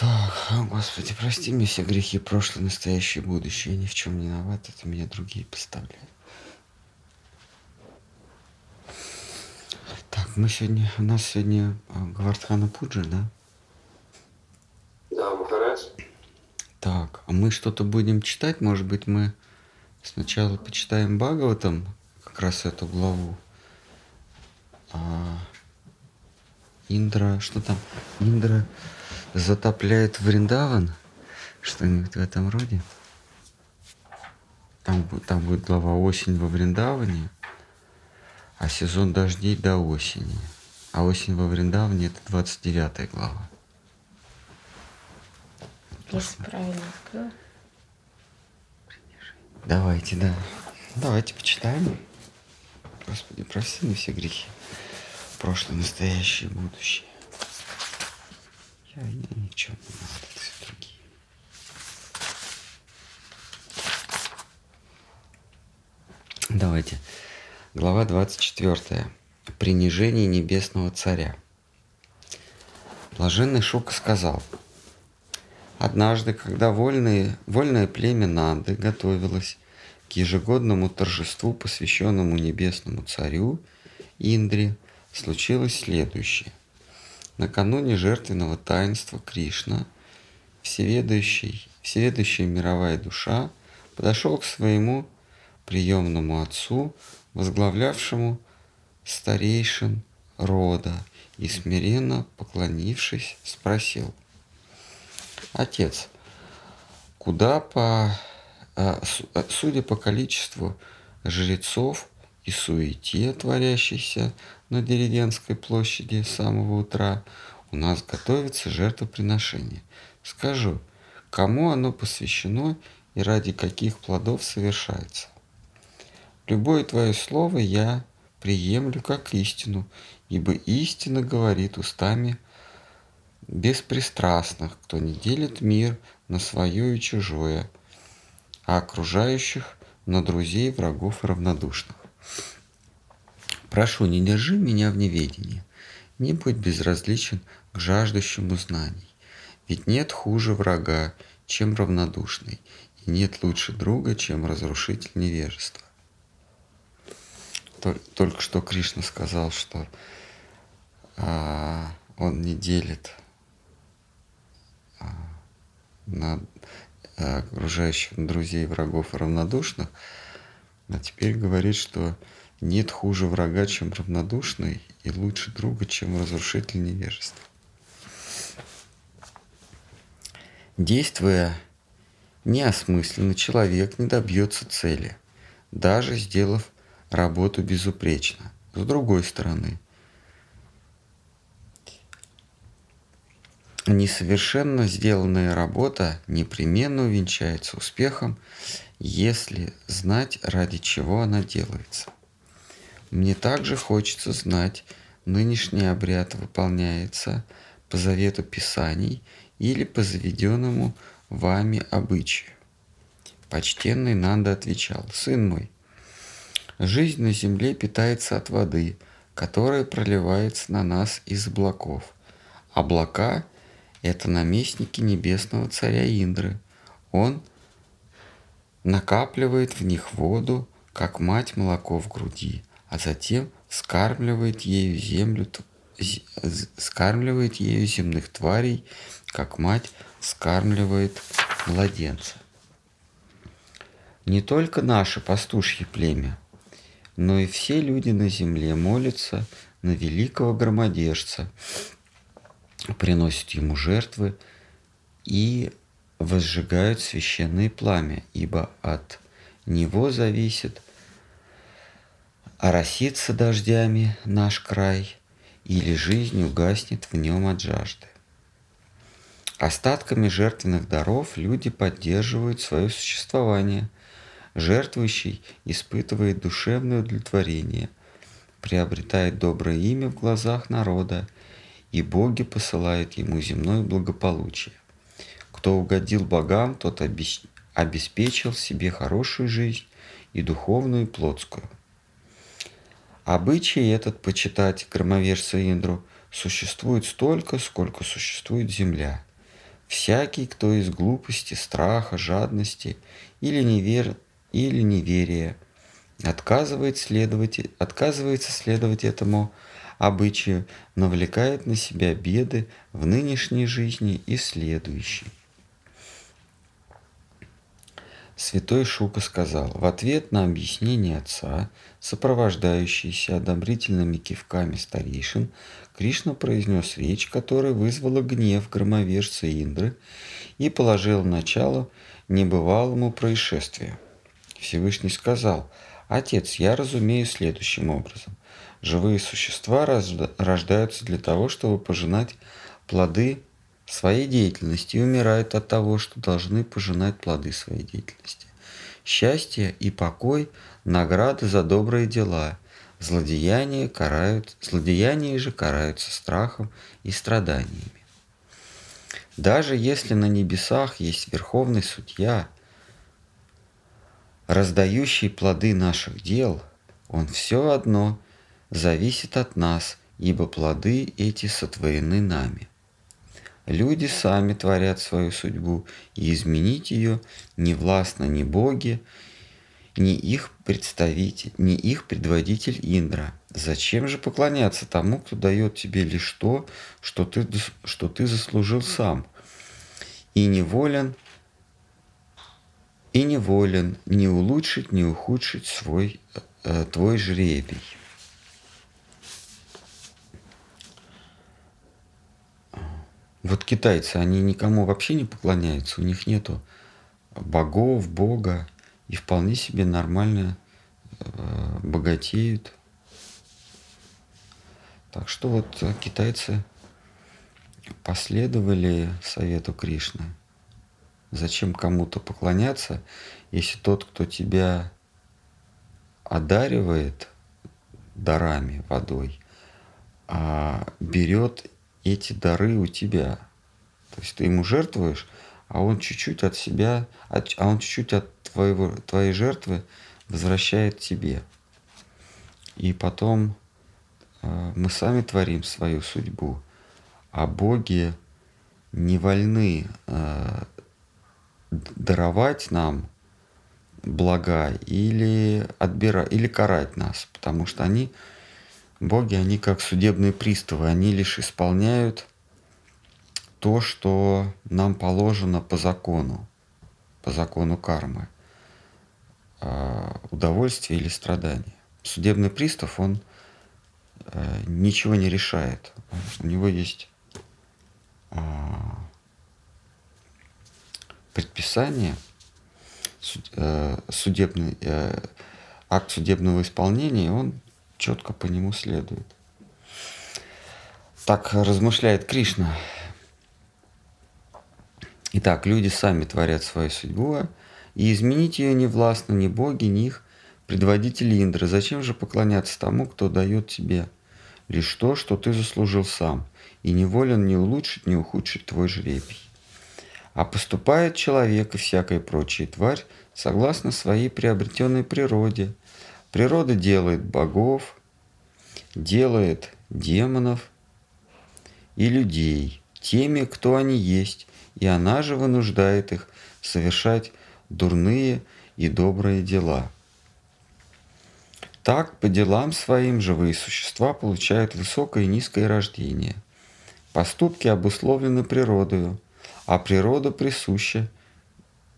Так, о, Господи, прости мне все грехи прошлое, настоящее, будущее. Я ни в чем не виноват, это меня другие поставляют. Так, мы сегодня, у нас сегодня а, Гавардхана Пуджа, да? Да, Махарадж. Так, а мы что-то будем читать? Может быть, мы сначала почитаем Бхагаватам, как раз эту главу. А, Индра, что там? Индра затопляет Вриндаван? Что-нибудь в этом роде? Там, там будет глава «Осень во Вриндаване», а сезон дождей до осени. А осень во Вриндаване – это 29 глава. Если правильно открыла. Давайте, да. Давайте почитаем. Господи, прости мне все грехи. Прошлое, настоящее, будущее. Я, я ни в чем не это все другие. Давайте. Глава 24. Принижение небесного царя. Блаженный Шука сказал, Однажды, когда вольные, вольное племя Нанды готовилось к ежегодному торжеству, посвященному небесному царю Индре, случилось следующее. Накануне жертвенного таинства Кришна, всеведущий, всеведущая мировая душа, подошел к своему приемному отцу, возглавлявшему старейшин рода, и смиренно поклонившись, спросил – Отец, куда по, а, а, судя по количеству жрецов и суете, творящейся на деревенской площади с самого утра, у нас готовится жертвоприношение. Скажу, кому оно посвящено и ради каких плодов совершается. Любое твое слово я приемлю как истину, ибо истина говорит устами беспристрастных, кто не делит мир на свое и чужое, а окружающих на друзей, врагов и равнодушных. Прошу, не держи меня в неведении, не будь безразличен к жаждущему знаний, ведь нет хуже врага, чем равнодушный, и нет лучше друга, чем разрушитель невежества. Тол- Только что Кришна сказал, что а, он не делит на э, окружающих друзей, врагов и равнодушных, а теперь говорит, что нет хуже врага, чем равнодушный, и лучше друга, чем разрушитель невежества. Действуя неосмысленно, человек не добьется цели, даже сделав работу безупречно. С другой стороны, несовершенно сделанная работа непременно увенчается успехом, если знать, ради чего она делается. Мне также хочется знать, нынешний обряд выполняется по завету Писаний или по заведенному вами обычаю. Почтенный Нанда отвечал, «Сын мой, жизнь на земле питается от воды, которая проливается на нас из облаков. Облака – это наместники небесного царя Индры. Он накапливает в них воду, как мать молоко в груди, а затем скармливает ею землю, скармливает ею земных тварей, как мать скармливает младенца. Не только наше пастушье племя, но и все люди на земле молятся на великого громадержца, приносят ему жертвы и возжигают священное пламя, ибо от него зависит оросится дождями наш край, или жизнь угаснет в нем от жажды. Остатками жертвенных даров люди поддерживают свое существование. Жертвующий испытывает душевное удовлетворение, приобретает доброе имя в глазах народа, и боги посылают ему земное благополучие. Кто угодил богам, тот обес- обеспечил себе хорошую жизнь и духовную, и плотскую. Обычай этот почитать громовержца Индру существует столько, сколько существует земля. Всякий, кто из глупости, страха, жадности или, невер... или неверия отказывает следовать... отказывается следовать этому обычаю, навлекает на себя беды в нынешней жизни и следующей. Святой Шука сказал, в ответ на объяснение отца, сопровождающиеся одобрительными кивками старейшин, Кришна произнес речь, которая вызвала гнев громовержца Индры и положила начало небывалому происшествию. Всевышний сказал, «Отец, я разумею следующим образом. Живые существа рождаются для того, чтобы пожинать плоды своей деятельности и умирают от того, что должны пожинать плоды своей деятельности. Счастье и покой – награды за добрые дела. Злодеяния, карают, злодеяния же караются страхом и страданиями. Даже если на небесах есть верховный судья, раздающий плоды наших дел, он все одно зависит от нас, ибо плоды эти сотворены нами. Люди сами творят свою судьбу, и изменить ее не властно ни боги, ни их представитель, ни их предводитель Индра. Зачем же поклоняться тому, кто дает тебе лишь то, что ты, что ты заслужил сам, и неволен, и неволен не улучшить, не ухудшить свой, э, твой жребий. Вот китайцы, они никому вообще не поклоняются, у них нету богов, бога, и вполне себе нормально э, богатеют. Так что вот э, китайцы последовали совету Кришны. Зачем кому-то поклоняться, если тот, кто тебя одаривает дарами, водой, а берет эти дары у тебя. То есть ты ему жертвуешь, а он чуть-чуть от себя, а он чуть-чуть от твоего, твоей жертвы возвращает тебе. И потом э, мы сами творим свою судьбу, а боги не вольны э, даровать нам блага или отбирать, или карать нас, потому что они Боги, они как судебные приставы, они лишь исполняют то, что нам положено по закону, по закону кармы, а, удовольствие или страдание. Судебный пристав, он э, ничего не решает. У него есть а, предписание, э, судебный, э, акт судебного исполнения, он четко по нему следует. Так размышляет Кришна. Итак, люди сами творят свою судьбу, и изменить ее не властно ни боги, ни их предводители Индры. Зачем же поклоняться тому, кто дает тебе лишь то, что ты заслужил сам, и не волен ни улучшить, ни ухудшить твой жребий? А поступает человек и всякая прочая тварь согласно своей приобретенной природе, Природа делает богов, делает демонов и людей теми, кто они есть, и она же вынуждает их совершать дурные и добрые дела. Так, по делам своим живые существа получают высокое и низкое рождение. Поступки обусловлены природою, а природа присуща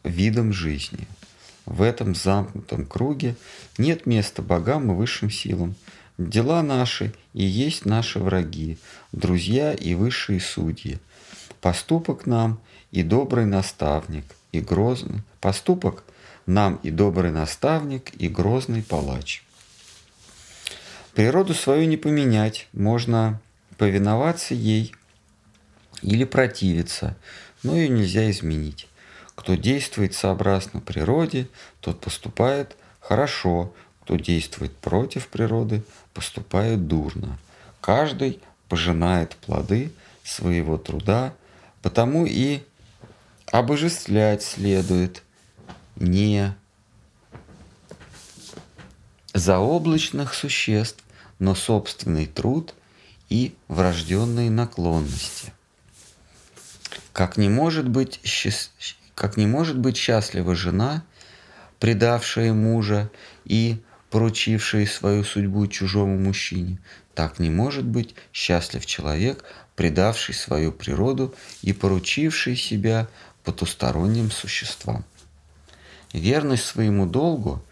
видам жизни – в этом замкнутом круге нет места богам и высшим силам. Дела наши и есть наши враги, друзья и высшие судьи. Поступок нам и добрый наставник, и грозный. Поступок нам и добрый наставник, и грозный палач. Природу свою не поменять, можно повиноваться ей или противиться, но ее нельзя изменить. Кто действует сообразно природе, тот поступает хорошо, кто действует против природы, поступает дурно. Каждый пожинает плоды своего труда, потому и обожествлять следует не заоблачных существ, но собственный труд и врожденные наклонности. Как не может быть, счаст... как не может быть счастлива жена, предавшая мужа и поручившая свою судьбу чужому мужчине, так не может быть счастлив человек, предавший свою природу и поручивший себя потусторонним существам. Верность своему долгу,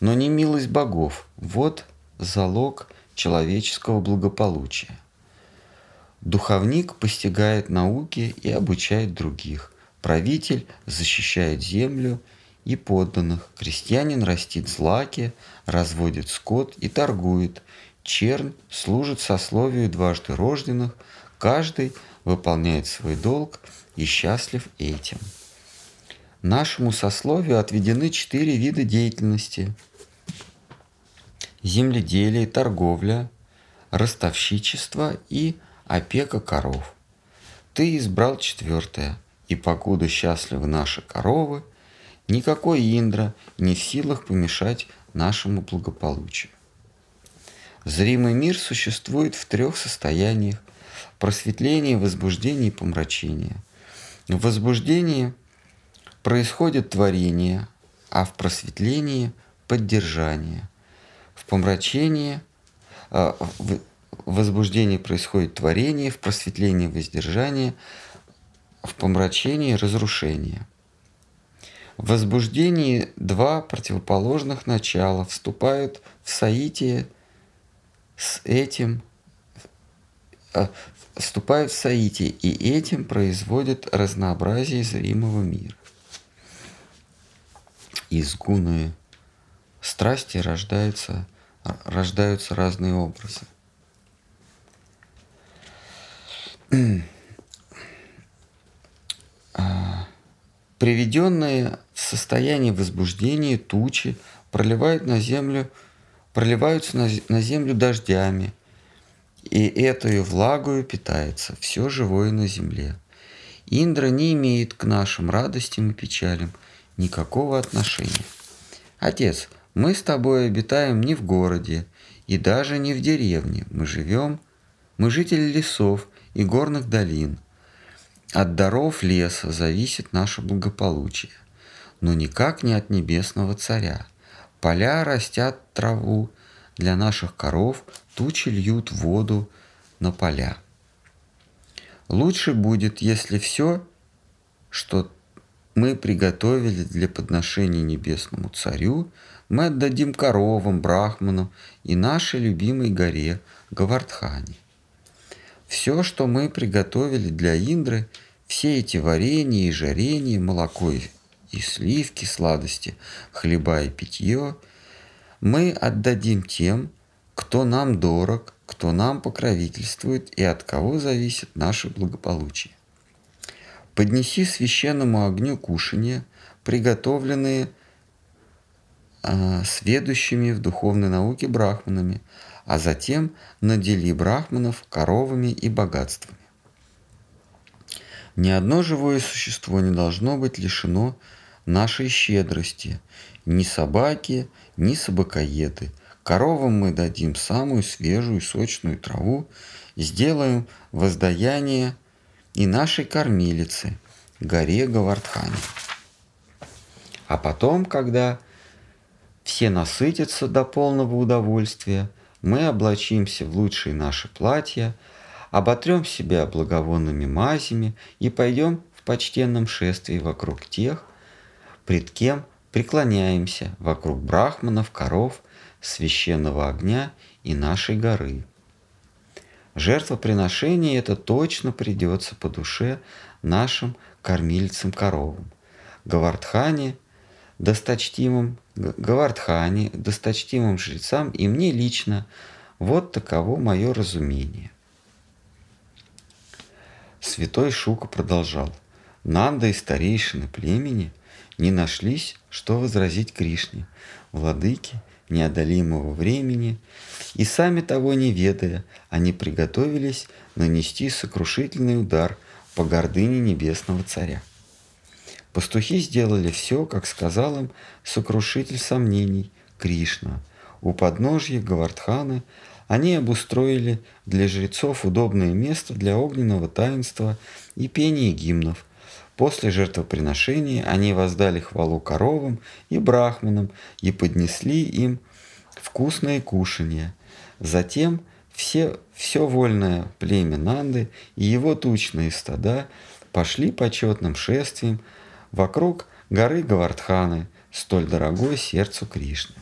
но не милость богов – вот залог человеческого благополучия. Духовник постигает науки и обучает других. Правитель защищает землю и подданных. Крестьянин растит злаки, разводит скот и торгует. Чернь служит сословию дважды рожденных. Каждый выполняет свой долг и счастлив этим. Нашему сословию отведены четыре вида деятельности. Земледелие, торговля, ростовщичество и опека коров. Ты избрал четвертое, и покуда счастливы наши коровы, никакой Индра не в силах помешать нашему благополучию. Зримый мир существует в трех состояниях – просветление, возбуждение и помрачение. В возбуждении происходит творение, а в просветлении – поддержание. В помрачении в, в возбуждении происходит творение, в просветлении – воздержание, в помрачении – разрушение. В возбуждении два противоположных начала вступают в соитие с этим, э, вступают в соитие, и этим производят разнообразие зримого мира. Из страсти рождаются, рождаются разные образы. А, приведенные в состояние возбуждения тучи проливают на землю, проливаются на, на землю дождями, и эту влагою питается все живое на земле. Индра не имеет к нашим радостям и печалям никакого отношения. Отец, мы с тобой обитаем не в городе и даже не в деревне. Мы живем, мы жители лесов и горных долин. От даров леса зависит наше благополучие но никак не от небесного царя. Поля растят траву для наших коров, тучи льют воду на поля. Лучше будет, если все, что мы приготовили для подношения небесному царю, мы отдадим коровам, брахманам и нашей любимой горе Гавардхане. Все, что мы приготовили для Индры, все эти варенья и жарения, молоко и сливки, сладости, хлеба и питье, мы отдадим тем, кто нам дорог, кто нам покровительствует и от кого зависит наше благополучие. Поднеси священному огню кушанье, приготовленные э, сведущими в духовной науке брахманами, а затем надели брахманов коровами и богатствами. Ни одно живое существо не должно быть лишено нашей щедрости. Ни собаки, ни собакоеды. Коровам мы дадим самую свежую сочную траву, сделаем воздаяние и нашей кормилице, горе Гавардхане. А потом, когда все насытятся до полного удовольствия, мы облачимся в лучшие наши платья, оботрем себя благовонными мазями и пойдем в почтенном шествии вокруг тех, пред кем преклоняемся вокруг брахманов, коров, священного огня и нашей горы. Жертвоприношение это точно придется по душе нашим кормильцам коровам. Гавардхане, досточтимым, Гавардхане, досточтимым жрецам и мне лично. Вот таково мое разумение. Святой Шука продолжал. Нанда и старейшины племени – не нашлись, что возразить Кришне, владыке неодолимого времени, и сами того не ведая, они приготовились нанести сокрушительный удар по гордыне небесного царя. Пастухи сделали все, как сказал им сокрушитель сомнений Кришна. У подножья Гавардханы они обустроили для жрецов удобное место для огненного таинства и пения гимнов. После жертвоприношения они воздали хвалу коровам и брахманам и поднесли им вкусное кушанье. Затем все, все вольное племя Нанды и его тучные стада пошли почетным шествием вокруг горы Гавардханы, столь дорогой сердцу Кришны.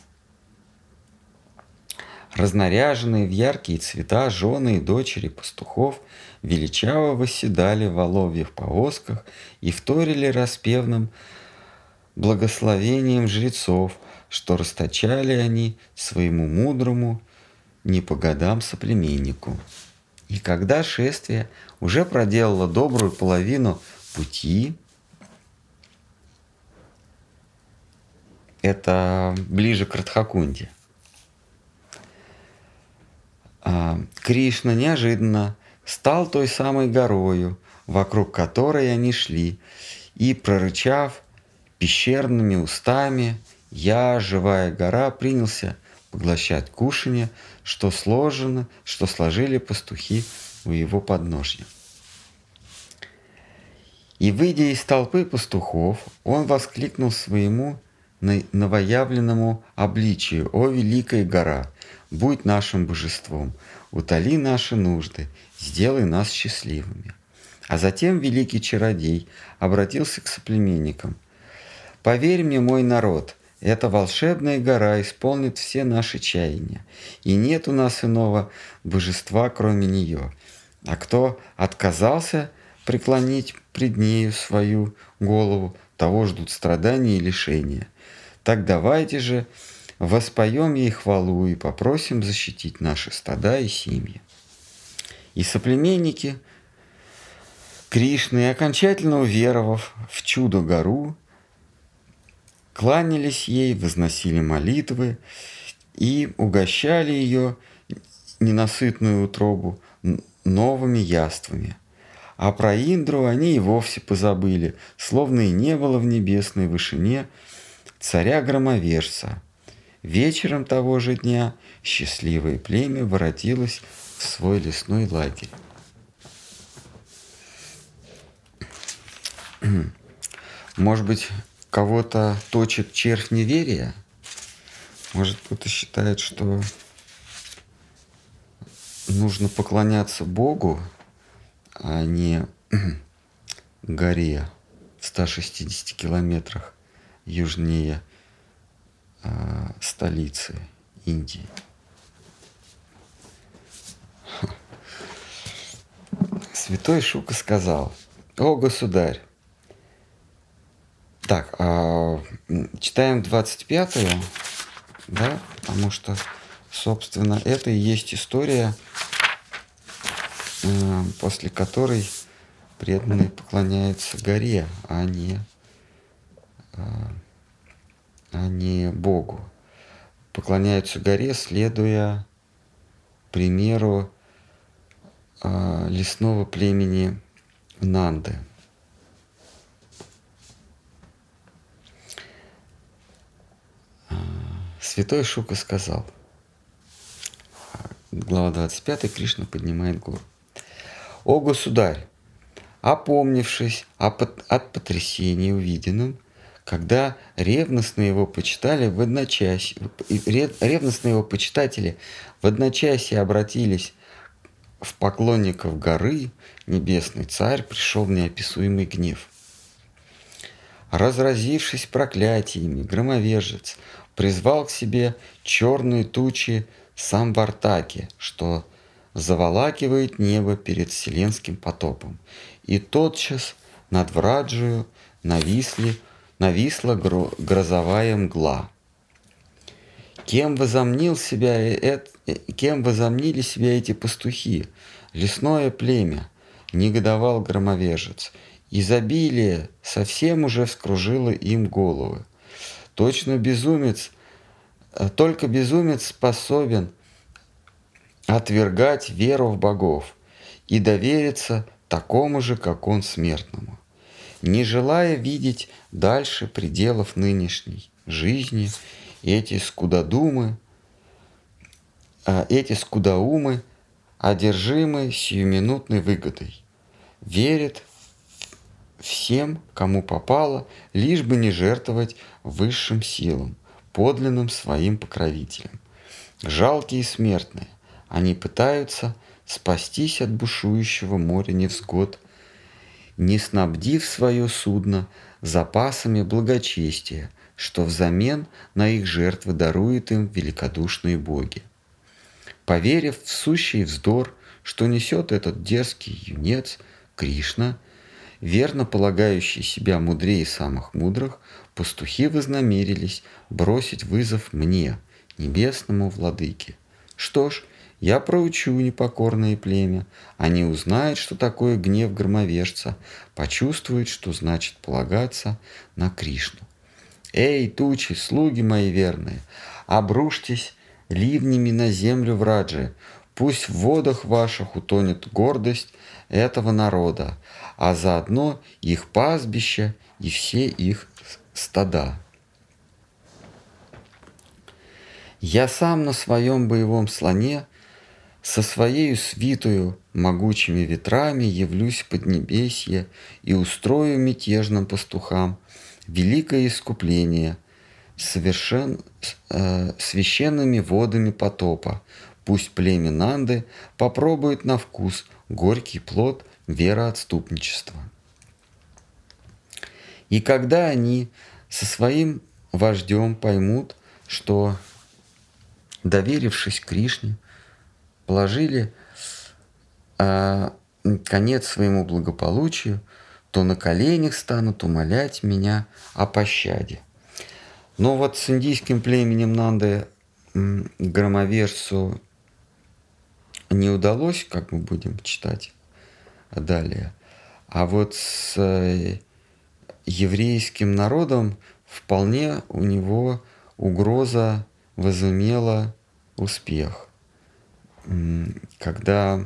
Разнаряженные в яркие цвета жены и дочери пастухов величаво восседали в оловьих повозках и вторили распевным благословением жрецов, что расточали они своему мудрому не по годам соплеменнику. И когда шествие уже проделало добрую половину пути, это ближе к Радхакунде, а, Кришна неожиданно стал той самой горою, вокруг которой они шли, и, прорычав пещерными устами, я, живая гора, принялся поглощать кушанье, что сложено, что сложили пастухи у его подножья. И, выйдя из толпы пастухов, он воскликнул своему новоявленному обличию «О, великая гора! Будь нашим божеством, утоли наши нужды, сделай нас счастливыми». А затем великий чародей обратился к соплеменникам. «Поверь мне, мой народ, эта волшебная гора исполнит все наши чаяния, и нет у нас иного божества, кроме нее. А кто отказался преклонить пред нею свою голову, того ждут страдания и лишения – так давайте же воспоем ей хвалу и попросим защитить наши стада и семьи. И соплеменники Кришны, окончательно уверовав в чудо-гору, кланялись ей, возносили молитвы и угощали ее ненасытную утробу новыми яствами. А про Индру они и вовсе позабыли, словно и не было в небесной вышине – царя-громовержца. Вечером того же дня счастливое племя воротилось в свой лесной лагерь. Может быть, кого-то точит червь неверия? Может, кто-то считает, что нужно поклоняться Богу, а не горе в 160 километрах южнее э, столицы Индии. Святой Шука сказал, «О, государь!» Так, э, читаем 25-ю, да, потому что, собственно, это и есть история, э, после которой преданные поклоняются горе, а не а, а не Богу. Поклоняются горе, следуя примеру а, лесного племени Нанды. А, святой Шука сказал, глава 25, Кришна поднимает гору. «О, государь, опомнившись от потрясения увиденным, когда ревностно его почитали в одночасье, ревностно его почитатели в одночасье обратились в поклонников горы, небесный царь пришел в неописуемый гнев. Разразившись проклятиями, громовержец призвал к себе черные тучи сам в Артаке, что заволакивает небо перед вселенским потопом. И тотчас над Враджию нависли нависла грозовая мгла. Кем возомнил себя, э, кем возомнили себя эти пастухи? Лесное племя, негодовал громовержец. Изобилие совсем уже вскружило им головы. Точно безумец, э, только безумец способен отвергать веру в богов и довериться такому же, как он, смертному не желая видеть дальше пределов нынешней жизни, эти скудодумы а, эти скудоумы одержимы сиюминутной выгодой, верят всем, кому попало, лишь бы не жертвовать высшим силам, подлинным своим покровителям. Жалкие смертные, они пытаются спастись от бушующего моря невзгод, не снабдив свое судно запасами благочестия, что взамен на их жертвы даруют им великодушные боги. Поверив в сущий вздор, что несет этот дерзкий юнец Кришна, верно полагающий себя мудрее самых мудрых, пастухи вознамерились бросить вызов мне, небесному владыке. Что ж, я проучу непокорное племя. Они узнают, что такое гнев громовержца, почувствуют, что значит полагаться на Кришну. Эй, тучи, слуги мои верные, обрушьтесь ливнями на землю враджи, пусть в водах ваших утонет гордость этого народа, а заодно их пастбища и все их стада. Я сам на своем боевом слоне со своей свитою могучими ветрами явлюсь под небесье и устрою мятежным пастухам великое искупление совершен, э, священными водами потопа. Пусть племя Нанды попробует на вкус горький плод вероотступничества. И когда они со своим вождем поймут, что, доверившись Кришне, положили э, конец своему благополучию, то на коленях станут умолять меня о пощаде. Но вот с индийским племенем Нанды громовержцу не удалось, как мы будем читать далее. А вот с э, еврейским народом вполне у него угроза возымела успех когда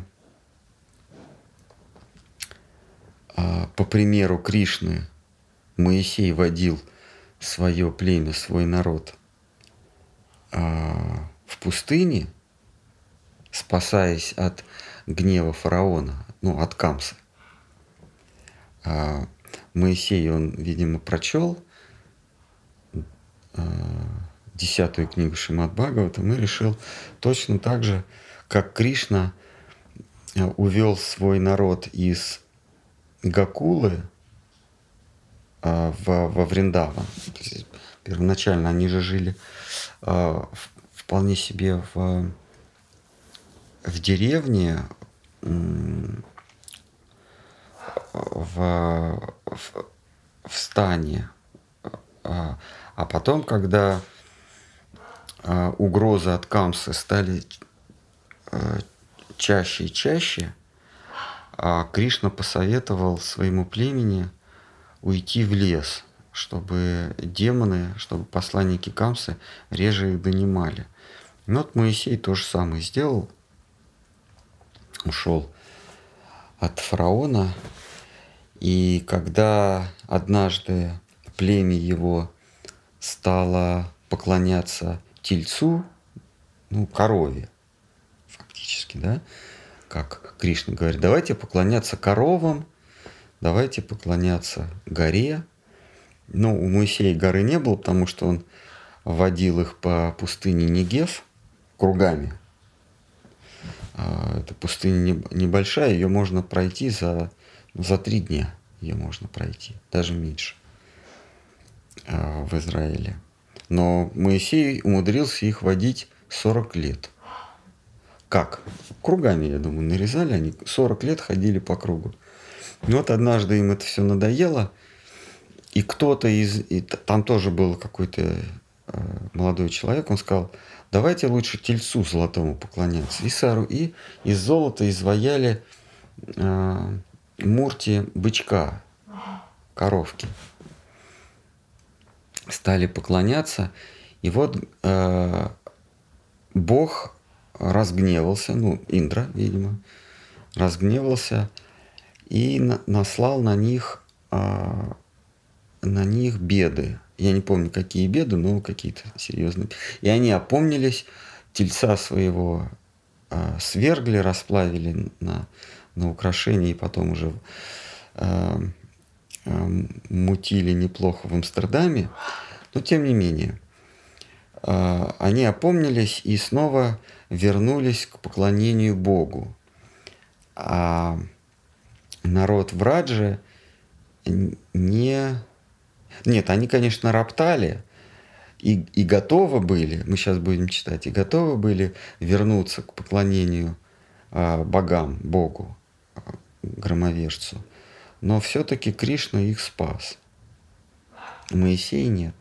а, по примеру Кришны Моисей водил свое племя, свой народ а, в пустыне, спасаясь от гнева фараона, ну, от Камса. А, Моисей, он, видимо, прочел десятую книгу Шимат Бхагавата и решил точно так же как Кришна э, увел свой народ из Гакулы э, в, во Вриндаван. Первоначально они же жили э, вполне себе в, в деревне, в, в, в стане. А потом, когда угрозы от Камсы стали чаще и чаще а Кришна посоветовал своему племени уйти в лес, чтобы демоны, чтобы посланники Камсы реже их донимали. И вот Моисей то же самое сделал, ушел от фараона, и когда однажды племя его стало поклоняться тельцу, ну, корове, фактически, да, как Кришна говорит, давайте поклоняться коровам, давайте поклоняться горе. Ну, у Моисея горы не было, потому что он водил их по пустыне Негев кругами. А, эта пустыня небольшая, ее можно пройти за, за три дня. Ее можно пройти, даже меньше а, в Израиле. Но Моисей умудрился их водить 40 лет. Как? Кругами, я думаю, нарезали. Они 40 лет ходили по кругу. И вот однажды им это все надоело. И кто-то из... И там тоже был какой-то э, молодой человек, он сказал, давайте лучше тельцу золотому поклоняться. И, сару, и из золота изваяли э, мурти бычка, коровки. Стали поклоняться. И вот э, Бог разгневался, ну, Индра, видимо, разгневался и на, наслал на них, а, на них беды. Я не помню, какие беды, но какие-то серьезные. И они опомнились тельца своего э, свергли, расплавили на, на украшение и потом уже э, мутили неплохо в Амстердаме, но тем не менее, они опомнились и снова вернулись к поклонению Богу. А народ в Радже не... Нет, они, конечно, роптали, и, и готовы были, мы сейчас будем читать, и готовы были вернуться к поклонению э, богам, Богу, э, громовержцу. Но все-таки Кришна их спас. Моисей нет.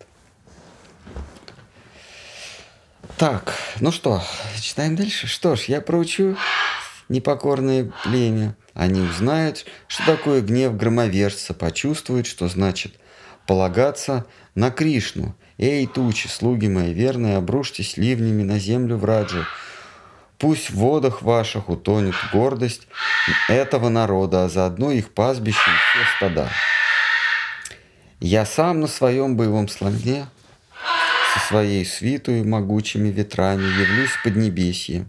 Так, ну что, читаем дальше. Что ж, я проучу непокорное племя. Они узнают, что такое гнев громовержца, почувствуют, что значит полагаться на Кришну «Эй, тучи, слуги мои верные, обрушьтесь ливнями на землю в Раджи. Пусть в водах ваших утонет гордость этого народа, а заодно их пастбище и все стада. Я сам на своем боевом слоне со своей свитой могучими ветрами явлюсь в Поднебесье.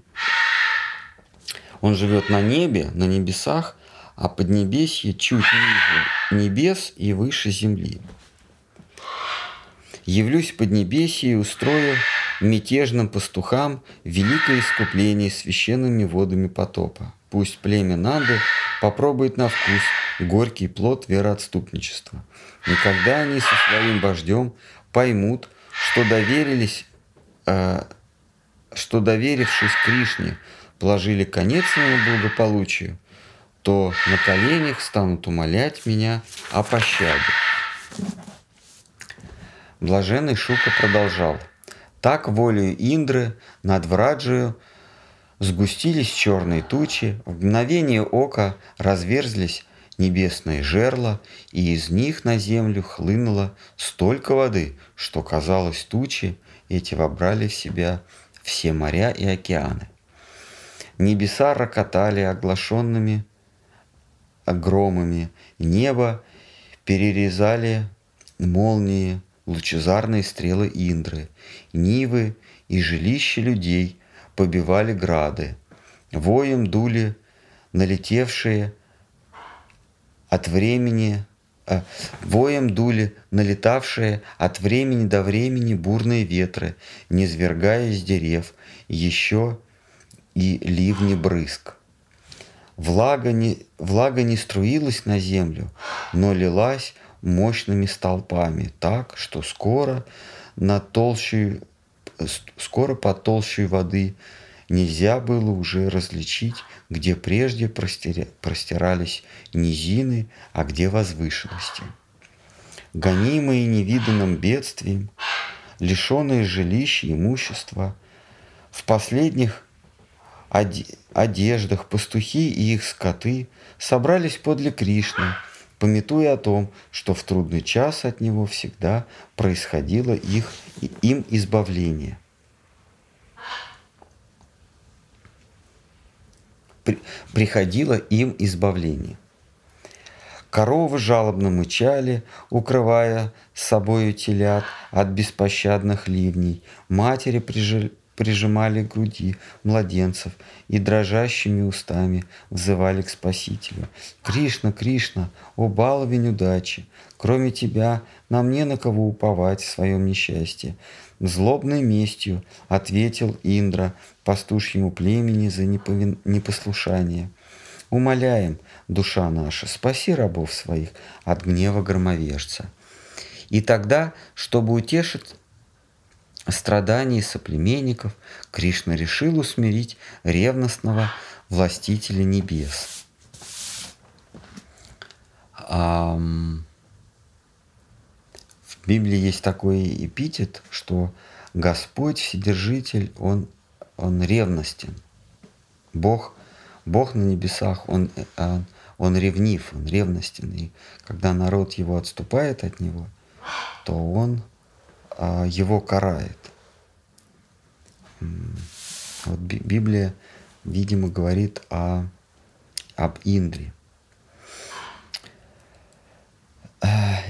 Он живет на небе, на небесах, а Поднебесье чуть ниже небес и выше земли явлюсь под небесие и устрою мятежным пастухам великое искупление священными водами потопа. Пусть племя Нанды попробует на вкус горький плод вероотступничества. Никогда они со своим вождем поймут, что доверились, э, что доверившись Кришне, положили конец своему благополучию, то на коленях станут умолять меня о пощаде. Блаженный Шука продолжал. Так волею Индры над Враджию сгустились черные тучи, в мгновение ока разверзлись небесные жерла, и из них на землю хлынуло столько воды, что, казалось, тучи эти вобрали в себя все моря и океаны. Небеса рокотали оглашенными громами, небо перерезали молнии, лучезарные стрелы Индры, нивы и жилища людей побивали грады, воем дули налетевшие от времени, э, воем дули налетавшие от времени до времени бурные ветры, низвергая из дерев еще и ливни брызг. Влага не, влага не струилась на землю, но лилась мощными столпами, так, что скоро на толщу, скоро по толщей воды нельзя было уже различить, где прежде простирались низины, а где возвышенности. Гонимые невиданным бедствием, лишенные жилища, имущества, в последних одеждах пастухи и их скоты собрались подле Кришны – пометуя о том, что в трудный час от него всегда происходило их, им избавление. При, приходило им избавление. Коровы жалобно мычали, укрывая с собою телят от беспощадных ливней. Матери прижали, прижимали к груди младенцев и дрожащими устами взывали к Спасителю. «Кришна, Кришна, о баловень удачи! Кроме тебя нам не на кого уповать в своем несчастье». Злобной местью ответил Индра пастушьему племени за неповин... непослушание. «Умоляем, душа наша, спаси рабов своих от гнева громовержца». И тогда, чтобы утешить страданий соплеменников Кришна решил усмирить ревностного властителя небес. в Библии есть такой эпитет, что Господь Вседержитель, Он, он ревностен. Бог, Бог на небесах, он, он, он ревнив, Он ревностен. И когда народ его отступает от Него, то Он его карает. Вот Библия, видимо, говорит о, об Индре.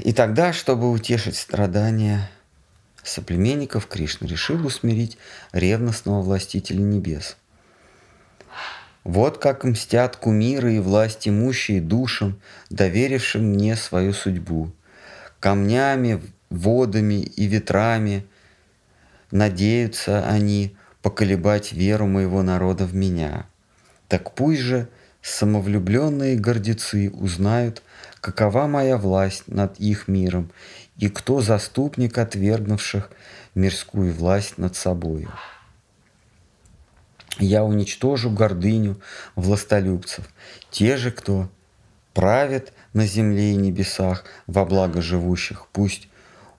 И тогда, чтобы утешить страдания соплеменников Кришна решил усмирить ревностного властителя небес. Вот как мстят кумиры и власть имущие душам, доверившим мне свою судьбу. Камнями, водами и ветрами надеются они поколебать веру моего народа в меня. Так пусть же самовлюбленные гордецы узнают, какова моя власть над их миром и кто заступник отвергнувших мирскую власть над собою. Я уничтожу гордыню властолюбцев, те же, кто правит на земле и небесах во благо живущих, пусть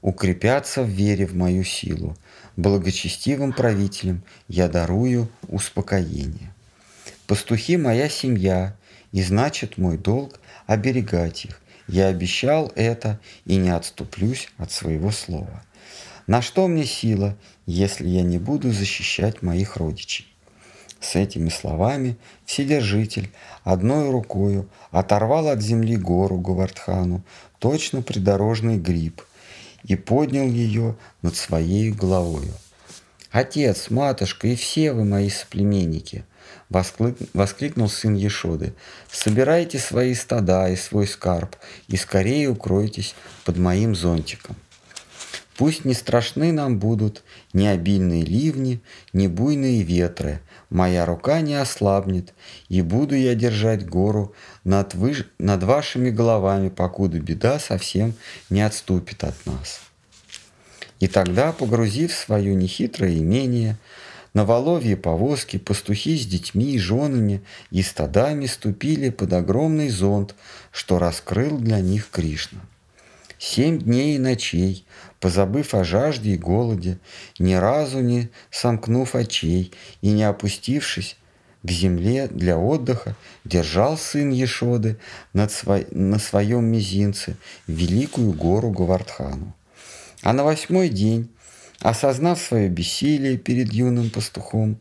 укрепятся в вере в мою силу. Благочестивым правителям я дарую успокоение. Пастухи – моя семья, и значит мой долг оберегать их. Я обещал это и не отступлюсь от своего слова. На что мне сила, если я не буду защищать моих родичей? С этими словами Вседержитель одной рукою оторвал от земли гору Гувардхану, точно придорожный гриб, и поднял ее над своей головою. «Отец, матушка и все вы мои соплеменники!» — воскликнул сын Ешоды. «Собирайте свои стада и свой скарб, и скорее укройтесь под моим зонтиком. Пусть не страшны нам будут ни обильные ливни, ни буйные ветры. Моя рука не ослабнет, и буду я держать гору над, вы... над вашими головами, покуда беда совсем не отступит от нас». И тогда, погрузив свое нехитрое имение, на воловье повозки пастухи с детьми и женами и стадами ступили под огромный зонт, что раскрыл для них Кришна. Семь дней и ночей, позабыв о жажде и голоде, ни разу не сомкнув очей и не опустившись к земле для отдыха, держал сын Ешоды над сво... на своем мизинце великую гору Гавардхану. А на восьмой день, осознав свое бессилие перед юным пастухом,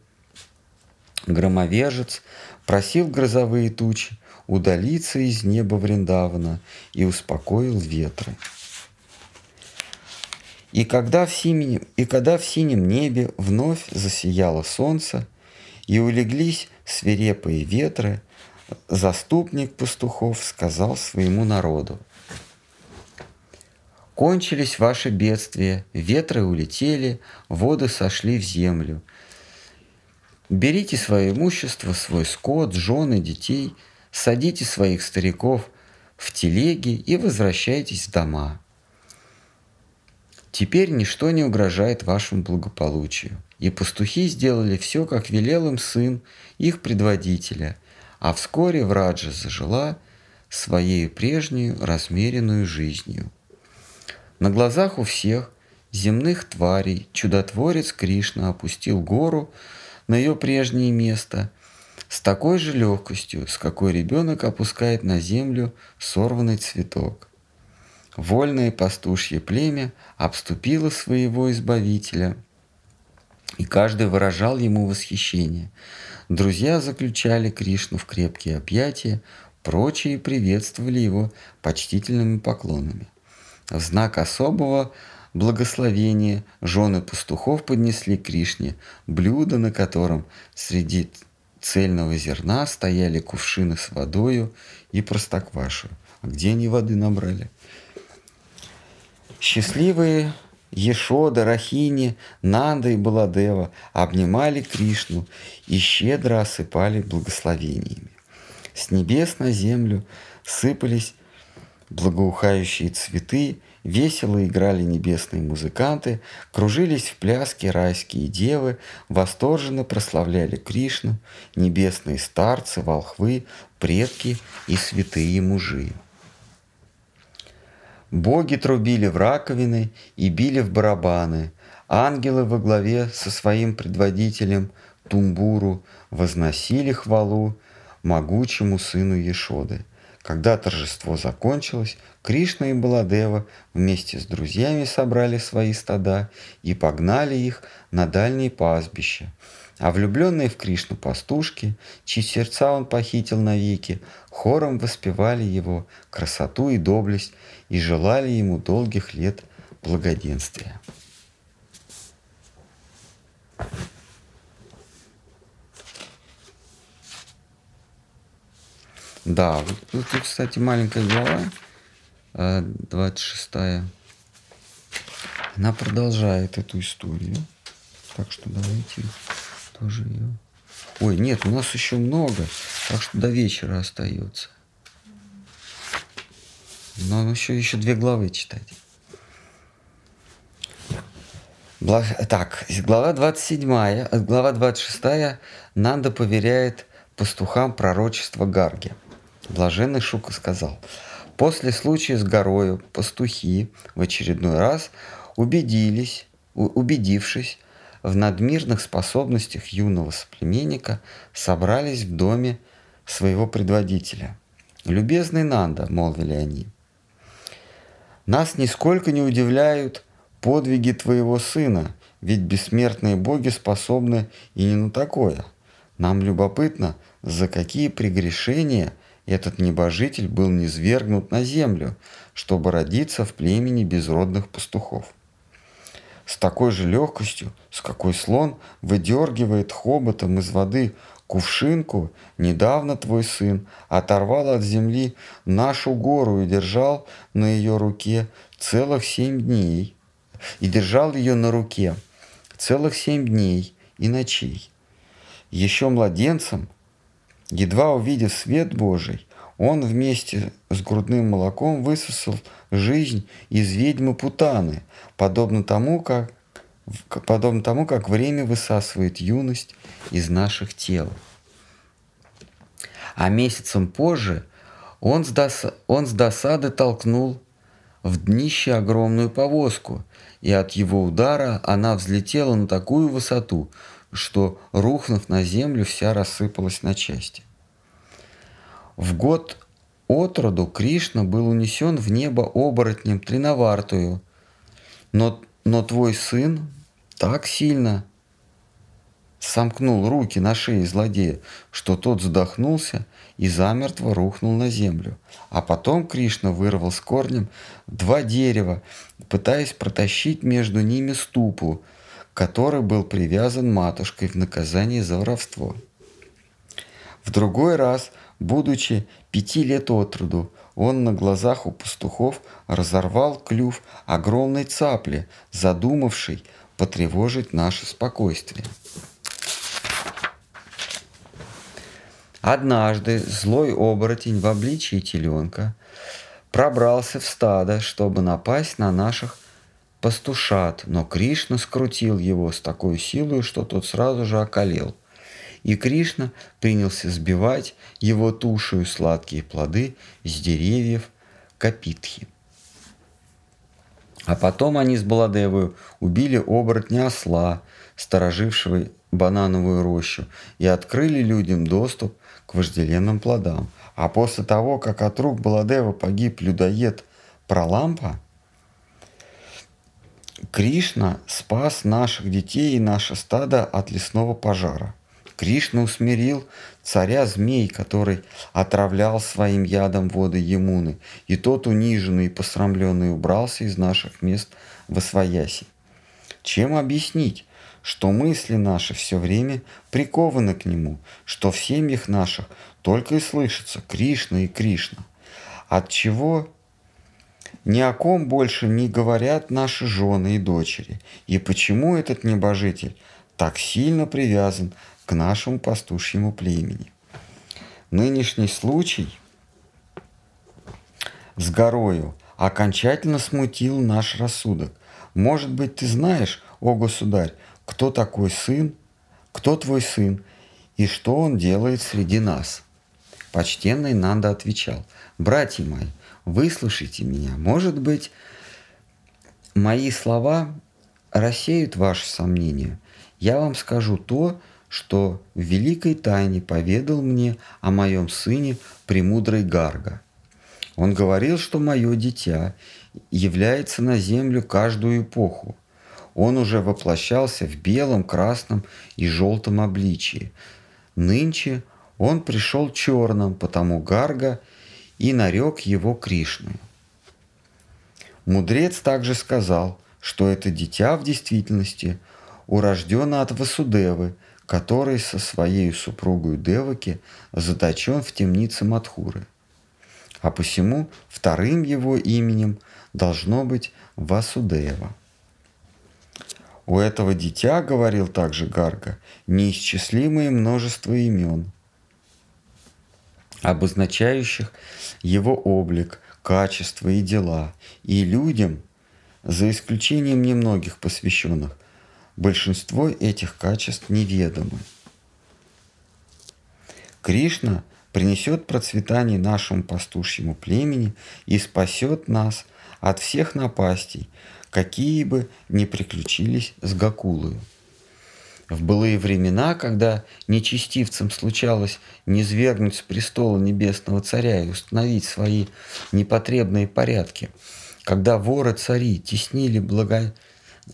громовержец просил грозовые тучи удалиться из неба Вриндавана и успокоил ветры. И когда, в синем, и когда в синем небе вновь засияло солнце, и улеглись свирепые ветры, заступник пастухов сказал своему народу – Кончились ваши бедствия, ветры улетели, воды сошли в землю. Берите свое имущество, свой скот, жены, детей, садите своих стариков в телеги и возвращайтесь в дома. Теперь ничто не угрожает вашему благополучию. И пастухи сделали все, как велел им сын их предводителя, а вскоре Враджа зажила своей прежнюю размеренную жизнью. На глазах у всех земных тварей чудотворец Кришна опустил гору на ее прежнее место с такой же легкостью, с какой ребенок опускает на землю сорванный цветок. Вольное пастушье племя обступило своего избавителя, и каждый выражал ему восхищение. Друзья заключали Кришну в крепкие объятия, прочие приветствовали его почтительными поклонами. В знак особого благословения жены пастухов поднесли Кришне блюдо, на котором среди цельного зерна стояли кувшины с водою и простоквашу. А где они воды набрали? Счастливые Ешода, Рахини, Нанда и Баладева обнимали Кришну и щедро осыпали благословениями. С небес на землю сыпались благоухающие цветы, весело играли небесные музыканты, кружились в пляске райские девы, восторженно прославляли Кришну, небесные старцы, волхвы, предки и святые мужи. Боги трубили в раковины и били в барабаны. Ангелы во главе со своим предводителем Тумбуру возносили хвалу могучему сыну Ешоды – когда торжество закончилось, Кришна и Баладева вместе с друзьями собрали свои стада и погнали их на дальние пастбища. А влюбленные в Кришну пастушки, чьи сердца он похитил навеки, хором воспевали его красоту и доблесть и желали ему долгих лет благоденствия. Да, вот тут, кстати, маленькая глава, э, 26 -я. Она продолжает эту историю. Так что давайте тоже ее... Ой, нет, у нас еще много, так что до вечера остается. Но еще, еще две главы читать. Благ... Так, глава 27, глава 26 Нанда поверяет пастухам пророчество Гарги. Блаженный Шука сказал, после случая с горою пастухи в очередной раз убедились, убедившись в надмирных способностях юного соплеменника, собрались в доме своего предводителя. «Любезный Нанда», — молвили они, — «нас нисколько не удивляют подвиги твоего сына, ведь бессмертные боги способны и не на такое. Нам любопытно, за какие прегрешения этот небожитель был низвергнут на землю, чтобы родиться в племени безродных пастухов. С такой же легкостью, с какой слон выдергивает хоботом из воды кувшинку, недавно твой сын оторвал от земли нашу гору и держал на ее руке целых семь дней и держал ее на руке целых семь дней и ночей. Еще младенцем, едва увидев свет Божий, он вместе с грудным молоком высосал жизнь из ведьмы Путаны, подобно тому, как, подобно тому, как время высасывает юность из наших тел. А месяцем позже он с, дос... он с досады толкнул в днище огромную повозку, и от его удара она взлетела на такую высоту, что, рухнув на землю, вся рассыпалась на части. В год от роду Кришна был унесен в небо оборотнем Тринавартую, но, но твой сын так сильно сомкнул руки на шее злодея, что тот задохнулся и замертво рухнул на землю. А потом Кришна вырвал с корнем два дерева, пытаясь протащить между ними ступу, который был привязан матушкой в наказание за воровство. В другой раз, будучи пяти лет от роду, он на глазах у пастухов разорвал клюв огромной цапли, задумавшей потревожить наше спокойствие. Однажды злой оборотень в обличии теленка пробрался в стадо, чтобы напасть на наших пастушат, но Кришна скрутил его с такой силой, что тот сразу же околел. И Кришна принялся сбивать его тушью сладкие плоды с деревьев Капитхи. А потом они с Баладевою убили оборотня осла, сторожившего банановую рощу, и открыли людям доступ к вожделенным плодам. А после того, как от рук Баладева погиб людоед Пролампа, Кришна спас наших детей и наше стадо от лесного пожара. Кришна усмирил царя змей, который отравлял своим ядом воды Емуны, и тот униженный и посрамленный убрался из наших мест в Освояси. Чем объяснить, что мысли наши все время прикованы к Нему, что в семьях наших только и слышится Кришна и Кришна. От чего ни о ком больше не говорят наши жены и дочери, и почему этот небожитель так сильно привязан к нашему пастушьему племени. Нынешний случай с горою окончательно смутил наш рассудок. Может быть, ты знаешь, о государь, кто такой сын, кто твой сын и что он делает среди нас. Почтенный Нанда отвечал, братья мои, выслушайте меня. Может быть, мои слова рассеют ваши сомнения. Я вам скажу то, что в великой тайне поведал мне о моем сыне премудрый Гарга. Он говорил, что мое дитя является на землю каждую эпоху, он уже воплощался в белом, красном и желтом обличии. Нынче он пришел черным, потому Гарга и нарек его Кришной. Мудрец также сказал, что это дитя в действительности урождено от Васудевы, который со своей супругой Деваки заточен в темнице Матхуры. А посему вторым его именем должно быть Васудева. У этого дитя, говорил также Гарга, неисчислимое множество имен, обозначающих его облик, качества и дела, и людям, за исключением немногих посвященных, большинство этих качеств неведомы. Кришна принесет процветание нашему пастушьему племени и спасет нас от всех напастей, какие бы ни приключились с Гакулою. В былые времена, когда нечестивцам случалось низвергнуть с престола небесного царя и установить свои непотребные порядки, когда воры-цари теснили благо...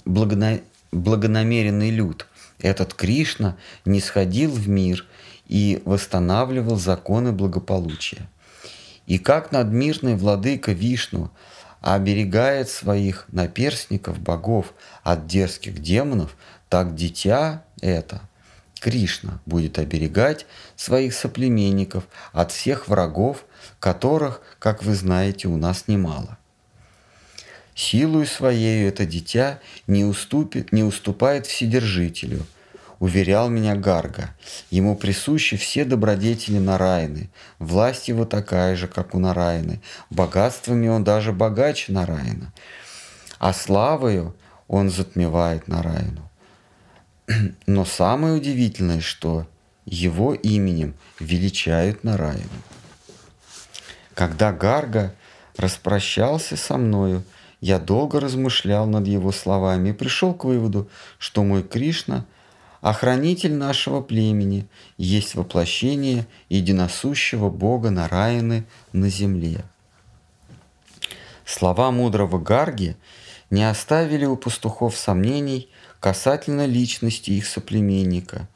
благона... благонамеренный люд, этот Кришна не сходил в мир и восстанавливал законы благополучия. И как надмирный владыка Вишну оберегает своих наперстников богов от дерзких демонов, так дитя это, Кришна, будет оберегать своих соплеменников от всех врагов, которых, как вы знаете, у нас немало. Силою своей это дитя не, уступит, не уступает Вседержителю, уверял меня Гарга. Ему присущи все добродетели Нараяны, власть его такая же, как у Нараяны, богатствами он даже богаче Нараяна, а славою он затмевает Нараяну. Но самое удивительное, что его именем величают Нараяну. Когда Гарга распрощался со мною, я долго размышлял над его словами и пришел к выводу, что мой Кришна – охранитель нашего племени, есть воплощение единосущего Бога Нараяны на земле. Слова мудрого Гарги не оставили у пастухов сомнений – касательно личности их соплеменника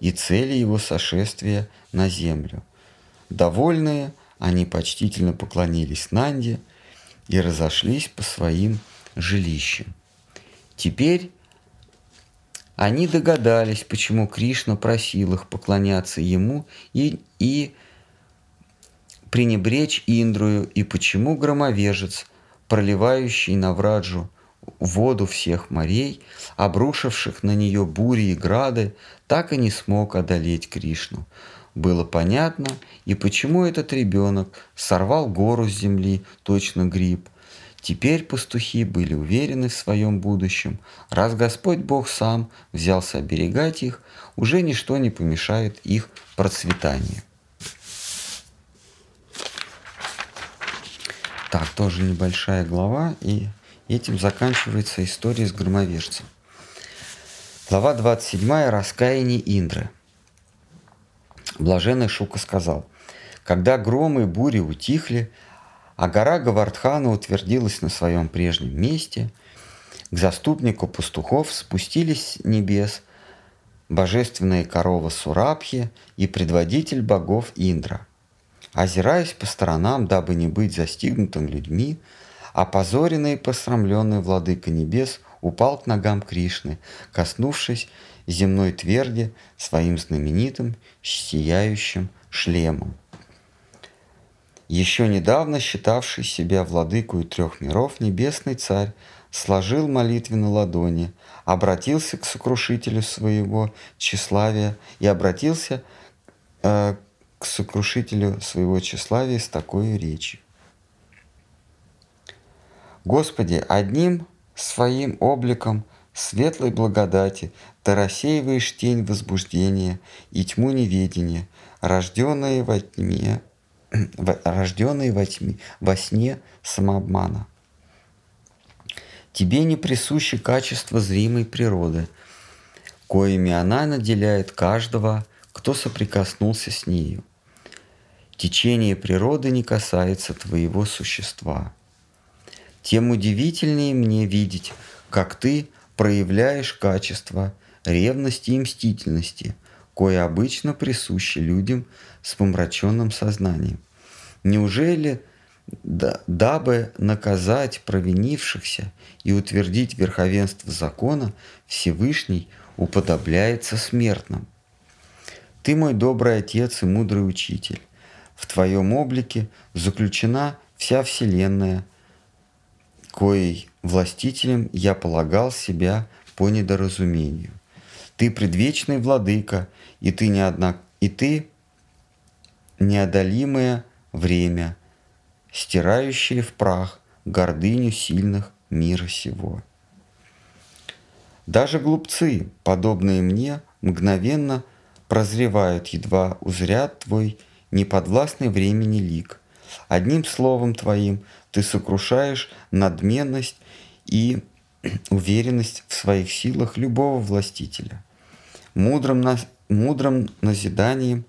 и цели его сошествия на землю. Довольные, они почтительно поклонились Нанде и разошлись по своим жилищам. Теперь они догадались, почему Кришна просил их поклоняться ему и, и пренебречь Индрую, и почему громовежец, проливающий на Враджу воду всех морей, обрушивших на нее бури и грады, так и не смог одолеть Кришну. Было понятно, и почему этот ребенок сорвал гору с земли, точно гриб. Теперь пастухи были уверены в своем будущем. Раз Господь Бог сам взялся оберегать их, уже ничто не помешает их процветанию. Так, тоже небольшая глава и Этим заканчивается история с громовержцем. Глава 27. Раскаяние Индры. Блаженный Шука сказал, когда громы и бури утихли, а гора Гавардхана утвердилась на своем прежнем месте, к заступнику пастухов спустились с небес божественная корова Сурабхи и предводитель богов Индра. Озираясь по сторонам, дабы не быть застигнутым людьми, Опозоренный и посрамленный владыка небес упал к ногам Кришны, коснувшись земной тверди своим знаменитым сияющим шлемом. Еще недавно считавший себя владыкой трех миров, небесный царь сложил молитвы на ладони, обратился к сокрушителю своего тщеславия и обратился э, к сокрушителю своего тщеславия с такой речью. Господи, одним своим обликом светлой благодати Ты рассеиваешь тень возбуждения и тьму неведения, рожденные во тьме, рожденные во, тьме, во сне самообмана. Тебе не присущи качества зримой природы, коими она наделяет каждого, кто соприкоснулся с нею. Течение природы не касается твоего существа – тем удивительнее мне видеть, как ты проявляешь качество ревности и мстительности, кое обычно присущи людям с помраченным сознанием. Неужели, да, дабы наказать провинившихся и утвердить верховенство закона, Всевышний уподобляется смертным? Ты мой добрый отец и мудрый учитель. В твоем облике заключена вся вселенная, коей властителем я полагал себя по недоразумению. Ты предвечный владыка, и ты, не одна... и ты неодолимое время, стирающее в прах гордыню сильных мира сего. Даже глупцы, подобные мне, мгновенно прозревают, едва узрят твой неподвластный времени лик. Одним словом твоим ты сокрушаешь надменность и уверенность в своих силах любого властителя. Мудрым, на, мудрым назиданием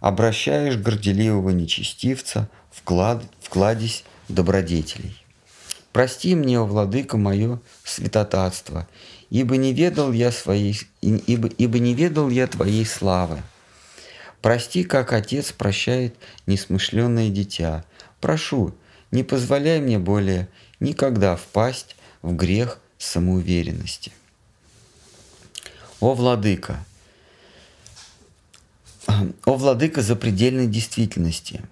обращаешь горделивого нечестивца вклад, вкладись добродетелей. Прости мне, о владыка, мое святотатство, ибо не ведал я своей, ибо, ибо не ведал я твоей славы. Прости, как отец прощает несмышленное дитя. Прошу, не позволяй мне более никогда впасть в грех самоуверенности. О владыка! О владыка запредельной действительности!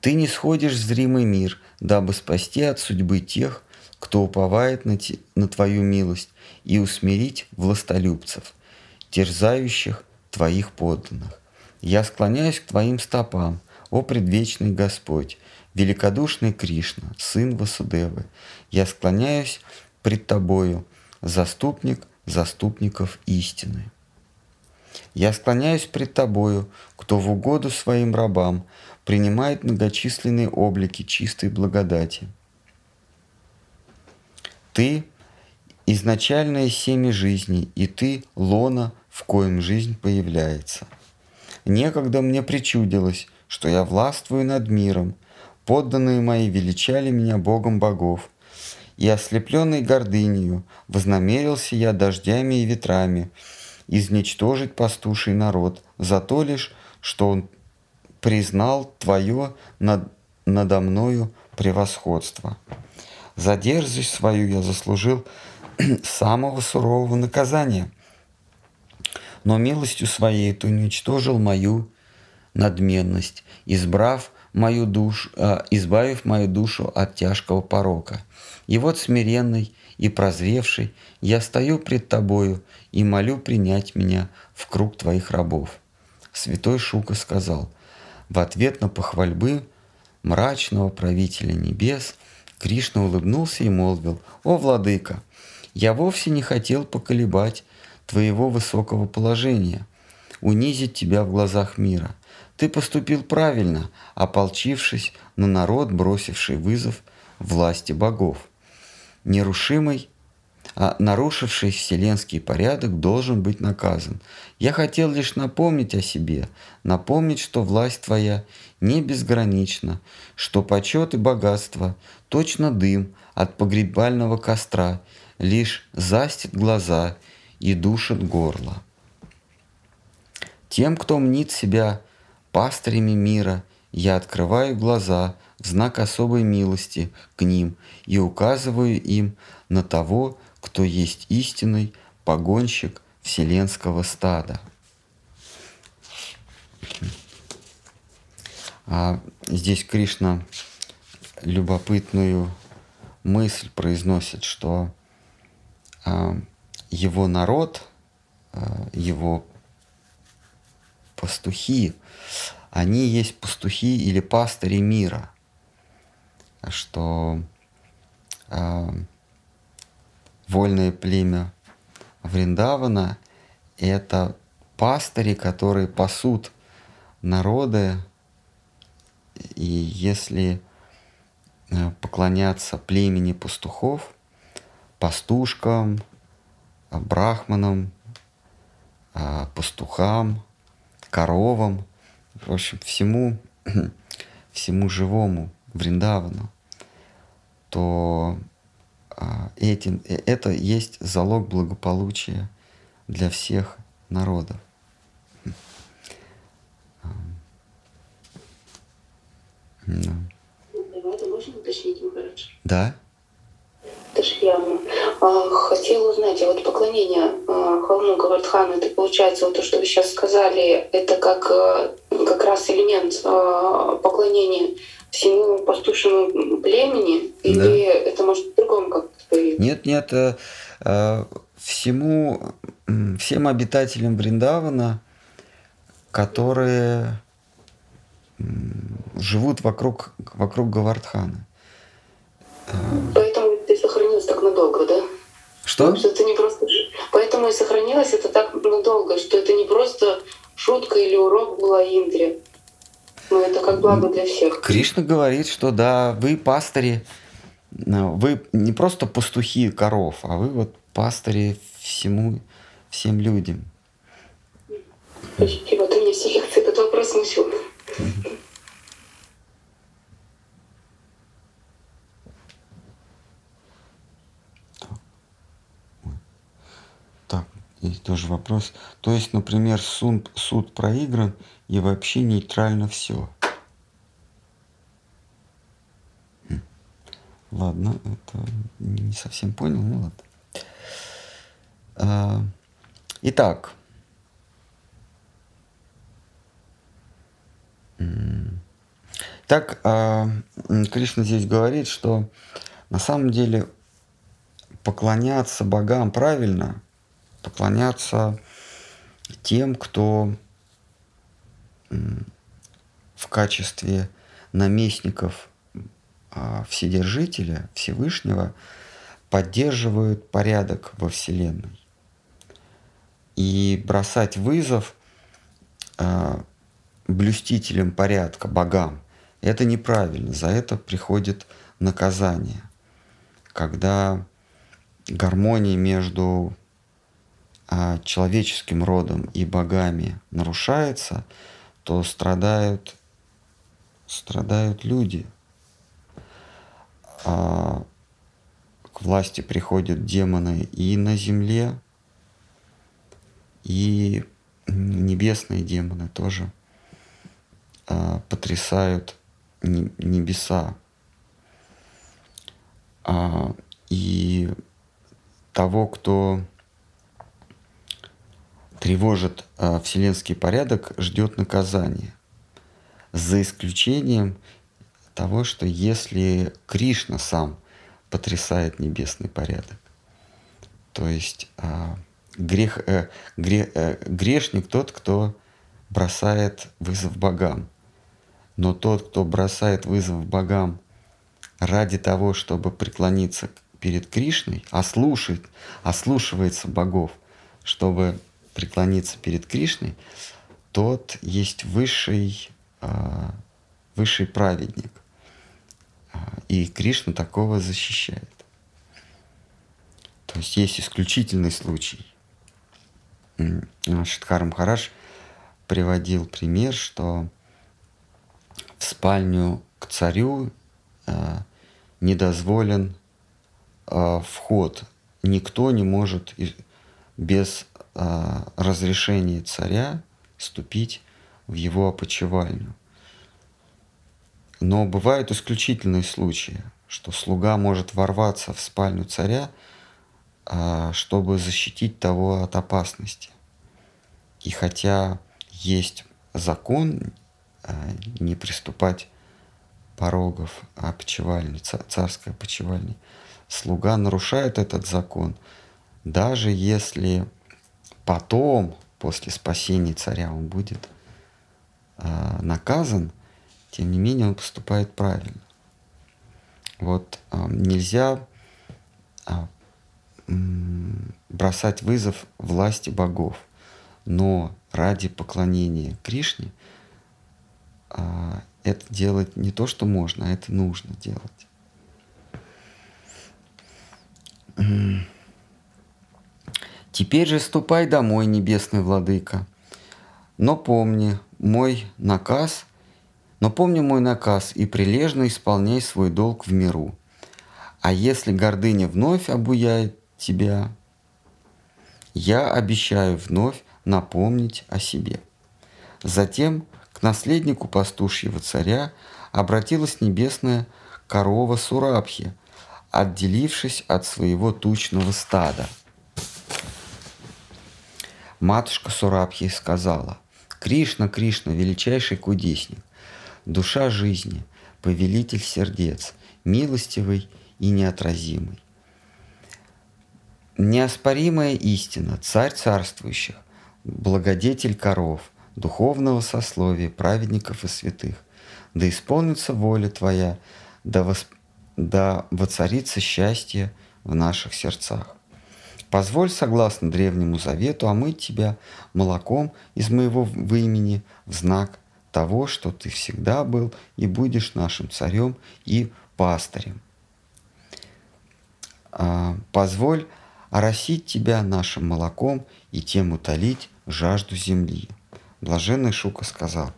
Ты не сходишь в зримый мир, дабы спасти от судьбы тех, кто уповает на, те, на Твою милость, и усмирить властолюбцев, терзающих Твоих подданных. Я склоняюсь к Твоим стопам, о предвечный Господь, великодушный Кришна, Сын Васудевы. Я склоняюсь пред Тобою, заступник заступников истины. Я склоняюсь пред Тобою, кто в угоду своим рабам принимает многочисленные облики чистой благодати – ты – изначальное семя жизни, и ты – лона, в коем жизнь появляется. Некогда мне причудилось, что я властвую над миром, подданные мои величали меня Богом богов, и ослепленный гордынью вознамерился я дождями и ветрами изничтожить пастуший народ за то лишь, что он признал твое над, надо мною превосходство. За дерзость свою я заслужил самого сурового наказания. Но милостью своей ты уничтожил мою надменность, избрав мою душу, э, избавив мою душу от тяжкого порока. И вот смиренный и прозревший я стою пред тобою и молю принять меня в круг твоих рабов. Святой Шука сказал, в ответ на похвальбы мрачного правителя небес – Кришна улыбнулся и молвил, «О, владыка, я вовсе не хотел поколебать твоего высокого положения, унизить тебя в глазах мира. Ты поступил правильно, ополчившись на народ, бросивший вызов власти богов. Нерушимый а нарушивший вселенский порядок должен быть наказан. Я хотел лишь напомнить о себе, напомнить, что власть твоя не безгранична, что почет и богатство – точно дым от погребального костра, лишь застит глаза и душит горло. Тем, кто мнит себя пастырями мира, я открываю глаза в знак особой милости к ним и указываю им на того, кто есть истинный погонщик вселенского стада. А здесь Кришна любопытную мысль произносит, что а, его народ, а, его пастухи, они есть пастухи или пастыри мира, что а, вольное племя Вриндавана – это пастыри, которые пасут народы, и если э, поклоняться племени пастухов, пастушкам, брахманам, э, пастухам, коровам, в общем, всему, всему живому Вриндавану, то а, этим, э, это есть залог благополучия для всех народов. Да. Давайте можно уточнить, Да. Это ж явно. А, хотела узнать, а вот поклонение а, холму Гавардхана, это получается вот то, что вы сейчас сказали, это как, а, как раз элемент а, поклонения всему пастушему племени? Или Да. это может в другом как-то Нет, нет, э, э, всему, всем обитателям Бриндавана, которые живут вокруг, вокруг Гавардхана. Поэтому это и сохранилось так надолго, да? Что? Что это не просто... Поэтому и сохранилось это так надолго, что это не просто шутка или урок была Индре. Но это как благо для всех. Кришна говорит, что да, вы пастыри, ну, вы не просто пастухи коров, а вы вот пастыри всему, всем людям. Спасибо, ты меня всех этот вопрос смутил. Так, и тоже вопрос. То есть, например, суд, суд проигран и вообще нейтрально все. Ладно, это не совсем понял, ну ладно. А, Итак. Так, а, Кришна здесь говорит, что на самом деле поклоняться богам правильно, поклоняться тем, кто в качестве наместников а, Вседержителя, Всевышнего, поддерживают порядок во Вселенной. И бросать вызов а, блюстителям порядка, богам, это неправильно. За это приходит наказание. Когда гармония между человеческим родом и богами нарушается, то страдают, страдают люди. А, к власти приходят демоны и на земле, и небесные демоны тоже а, потрясают не- небеса. А, и того, кто тревожит а, вселенский порядок, ждет наказание. За исключением того, что если Кришна сам потрясает небесный порядок, то есть а, грех, э, гре- э, грешник тот, кто бросает вызов богам. Но тот, кто бросает вызов богам ради того, чтобы преклониться перед Кришной, а слушает, ослушивается богов, чтобы преклониться перед Кришной, тот есть высший, а, высший праведник. А, И Кришна такого защищает. То есть есть исключительный случай. Шидхар Махараш приводил пример, что в спальню к царю а, не дозволен вход. Никто не может без а, разрешения царя ступить в его опочивальню. Но бывают исключительные случаи, что слуга может ворваться в спальню царя, а, чтобы защитить того от опасности. И хотя есть закон а, не приступать порогов опочивальни, ца- царской опочивальни, слуга нарушает этот закон, даже если потом, после спасения царя, он будет а, наказан, тем не менее он поступает правильно. Вот а, нельзя м, бросать вызов власти богов, но ради поклонения Кришне а, это делать не то, что можно, а это нужно делать. Теперь же ступай домой, небесный владыка. Но помни мой наказ, но помни мой наказ и прилежно исполняй свой долг в миру. А если гордыня вновь обуяет тебя, я обещаю вновь напомнить о себе. Затем к наследнику пастушьего царя обратилась небесная корова Сурабхи, отделившись от своего тучного стада. Матушка Сурабхи сказала, «Кришна, Кришна, величайший кудесник, душа жизни, повелитель сердец, милостивый и неотразимый. Неоспоримая истина, царь царствующих, благодетель коров, духовного сословия, праведников и святых. Да исполнится воля Твоя, да, восп... да воцарится счастье в наших сердцах. Позволь, согласно древнему завету, омыть тебя молоком из моего вымени в знак того, что ты всегда был и будешь нашим царем и пастырем. А, позволь оросить тебя нашим молоком и тем утолить жажду земли. Блаженный Шука сказал,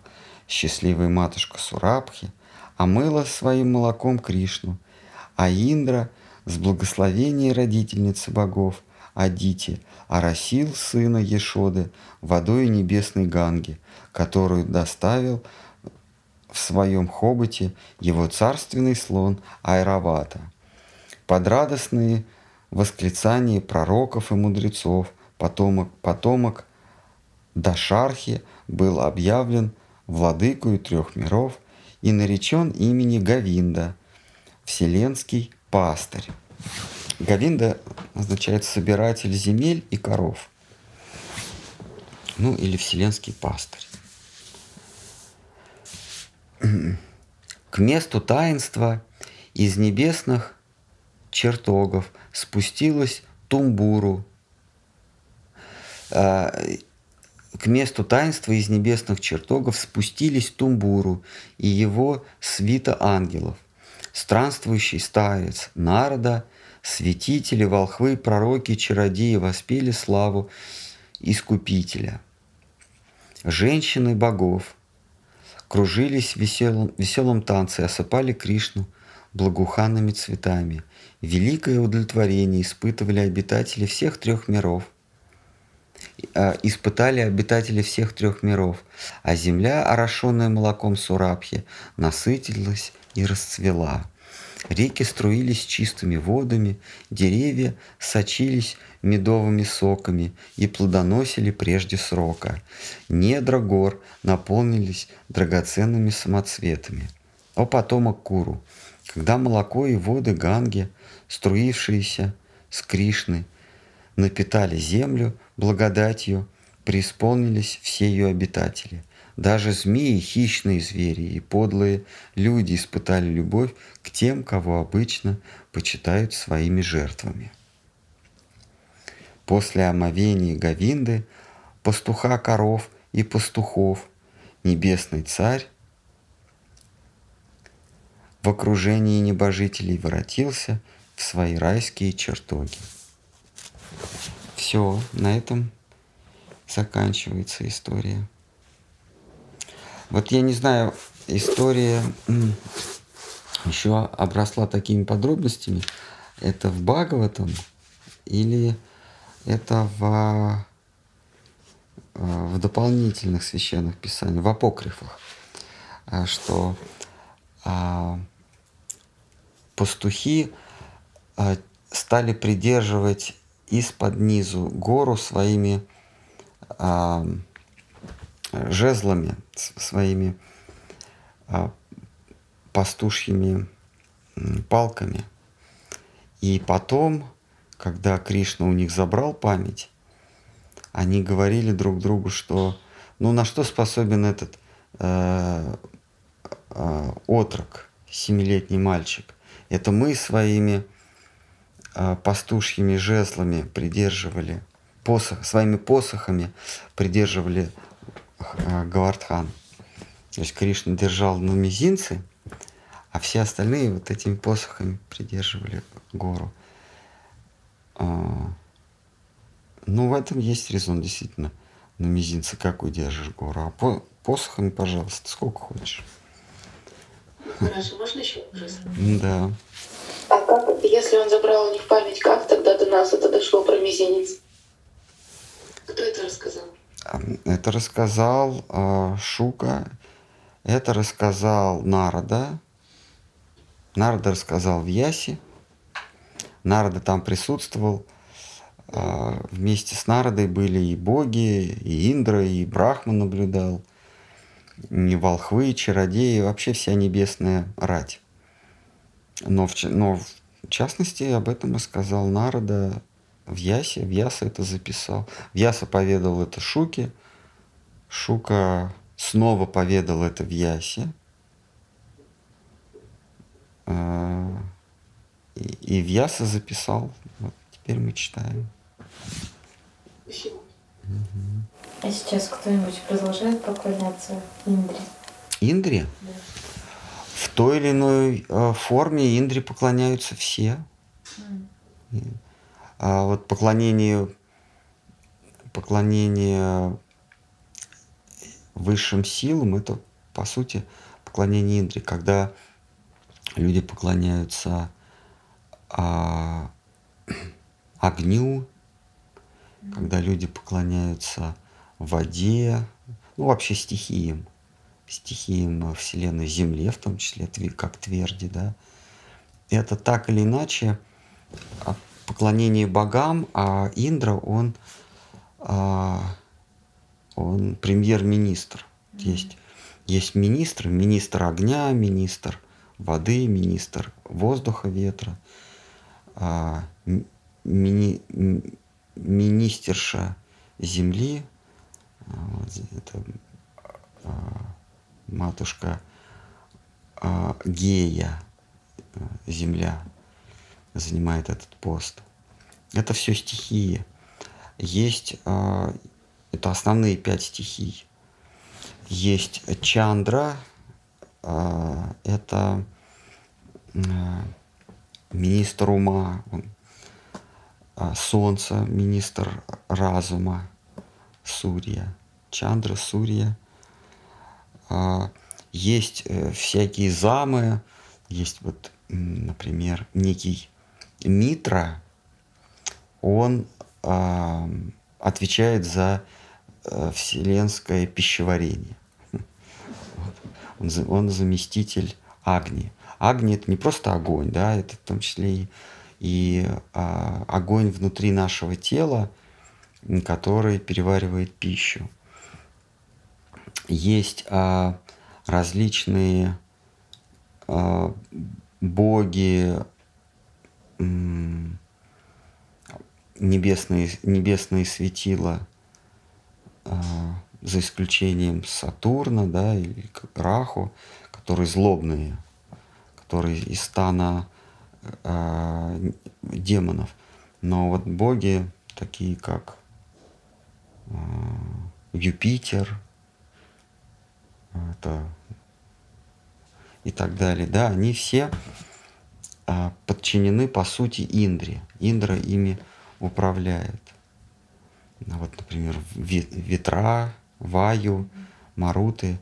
счастливая матушка Сурабхи омыла своим молоком Кришну, а Индра с благословения родительницы богов Адити оросил сына Ешоды водой небесной Ганги, которую доставил в своем хоботе его царственный слон Айравата. Под радостные восклицания пророков и мудрецов потомок, потомок Дашархи был объявлен владыкою трех миров и наречен имени Гавинда, вселенский пастырь. Гавинда означает собиратель земель и коров. Ну или вселенский пастырь. К месту таинства из небесных чертогов спустилась Тумбуру. А, к месту таинства из небесных чертогов спустились Тумбуру и его свита ангелов, странствующий старец Нарда, святители, волхвы, пророки, чародеи воспели славу Искупителя. Женщины богов кружились в веселом, веселом танце, осыпали Кришну благоуханными цветами. Великое удовлетворение испытывали обитатели всех трех миров – а, испытали обитатели всех трех миров, а земля, орошенная молоком Сурабхи, насытилась и расцвела. Реки струились чистыми водами, деревья сочились медовыми соками и плодоносили прежде срока. Недра гор наполнились драгоценными самоцветами. О потомок Куру, когда молоко и воды Ганги, струившиеся с Кришны, напитали землю благодатью, преисполнились все ее обитатели. Даже змеи, хищные звери и подлые люди испытали любовь к тем, кого обычно почитают своими жертвами. После омовения Гавинды, пастуха коров и пастухов, небесный царь в окружении небожителей воротился в свои райские чертоги. Все, на этом заканчивается история. Вот я не знаю, история еще обросла такими подробностями. Это в Бхагаватам или это в, в дополнительных священных писаниях, в апокрифах, а, что а, пастухи а, стали придерживать из-под низу гору своими а, жезлами, своими а, пастушьими палками. И потом, когда Кришна у них забрал память, они говорили друг другу, что ну на что способен этот э, э, отрок, семилетний мальчик. Это мы своими а, пастушьими жезлами придерживали, посох, своими посохами придерживали Гавардхан. То есть Кришна держал на мизинце, а все остальные вот этими посохами придерживали гору. А, ну, в этом есть резон, действительно. На мизинце как удержишь гору, а по, посохами, пожалуйста, сколько хочешь. Хорошо, можно еще вопрос? Да. А как, если он забрал у них память, как тогда до нас это дошло про мизинец? Кто это рассказал? Это рассказал э, Шука, это рассказал Нарада, Нарада рассказал в Ясе, Нарада там присутствовал. А, вместе с Народой были и боги, и Индра, и Брахма наблюдал, и волхвы, и чародеи, вообще вся небесная рать. Но в, но в частности об этом и сказал Нарада в Ясе. В Яса это записал. В Яса поведал это Шуке. Шука снова поведал это в Ясе. А, и, в Яса записал. Вот теперь мы читаем. А сейчас кто-нибудь продолжает поклоняться Индре? Индре? Да. В той или иной э, форме Индре поклоняются все. А вот поклонение, поклонение высшим силам это по сути поклонение Индре, когда люди поклоняются а, огню, когда люди поклоняются воде, ну вообще стихиям, стихиям Вселенной, Земле в том числе, как тверди, да. Это так или иначе поклонение богам, а Индра, он, а, он премьер-министр. Есть, есть министр, министр огня, министр воды, министр воздуха, ветра, а, мини- министерша земли, а, вот это матушка Гея, а, земля, занимает этот пост. Это все стихии. Есть, а, это основные пять стихий. Есть Чандра, а, это а, министр ума, он, Солнце, министр разума, Сурья, Чандра, Сурья. Есть э, всякие замы, есть вот, например, некий Митра, он а, отвечает за э, вселенское пищеварение. Он, он заместитель Агни. Агни это не просто огонь, да, это в том числе и, и, а, огонь внутри нашего тела, который переваривает пищу. Есть а, различные а, боги, небесные, небесные светила, а, за исключением Сатурна, да, или Раху, которые злобные, которые из стана н- демонов. Но вот боги, такие как а, Юпитер, это и так далее, да, они все подчинены по сути Индре. Индра ими управляет. Ну, Вот, например, ве- ветра, ваю, маруты,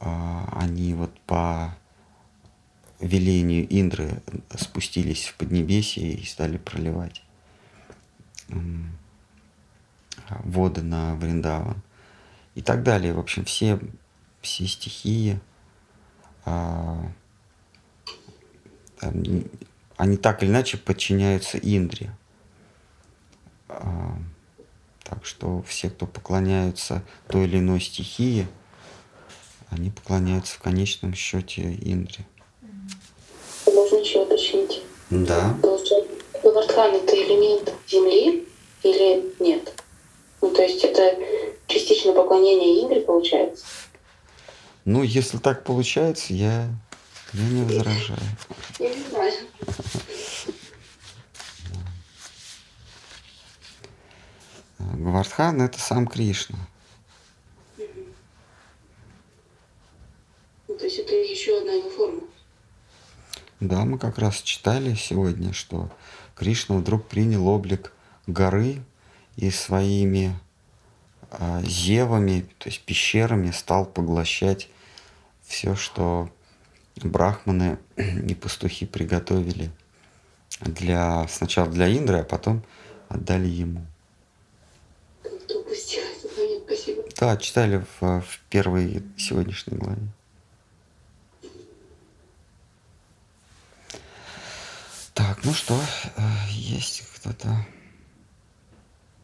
а, они вот по велению Индры спустились в Поднебесье и стали проливать а, воды на Вриндаван и так далее. В общем, все, все стихии, а, они так или иначе подчиняются Индре. А, Так что все, кто поклоняются той или иной стихии, они поклоняются в конечном счете Индре. Можно еще уточнить. Да. Получается, Гавардхан это элемент Земли или нет? Ну, то есть это частично поклонение Индре получается? Ну, если так получается, я, я не возражаю. Я не знаю. Гвардхан это сам Кришна. Ну, то есть это еще одна его форма. Да, мы как раз читали сегодня, что Кришна вдруг принял облик горы и своими а, зевами, то есть пещерами, стал поглощать все, что брахманы и пастухи приготовили для сначала для Индры, а потом отдали ему. Спасибо. Да, читали в, в первой сегодняшней главе. Так, ну что, э, есть кто-то...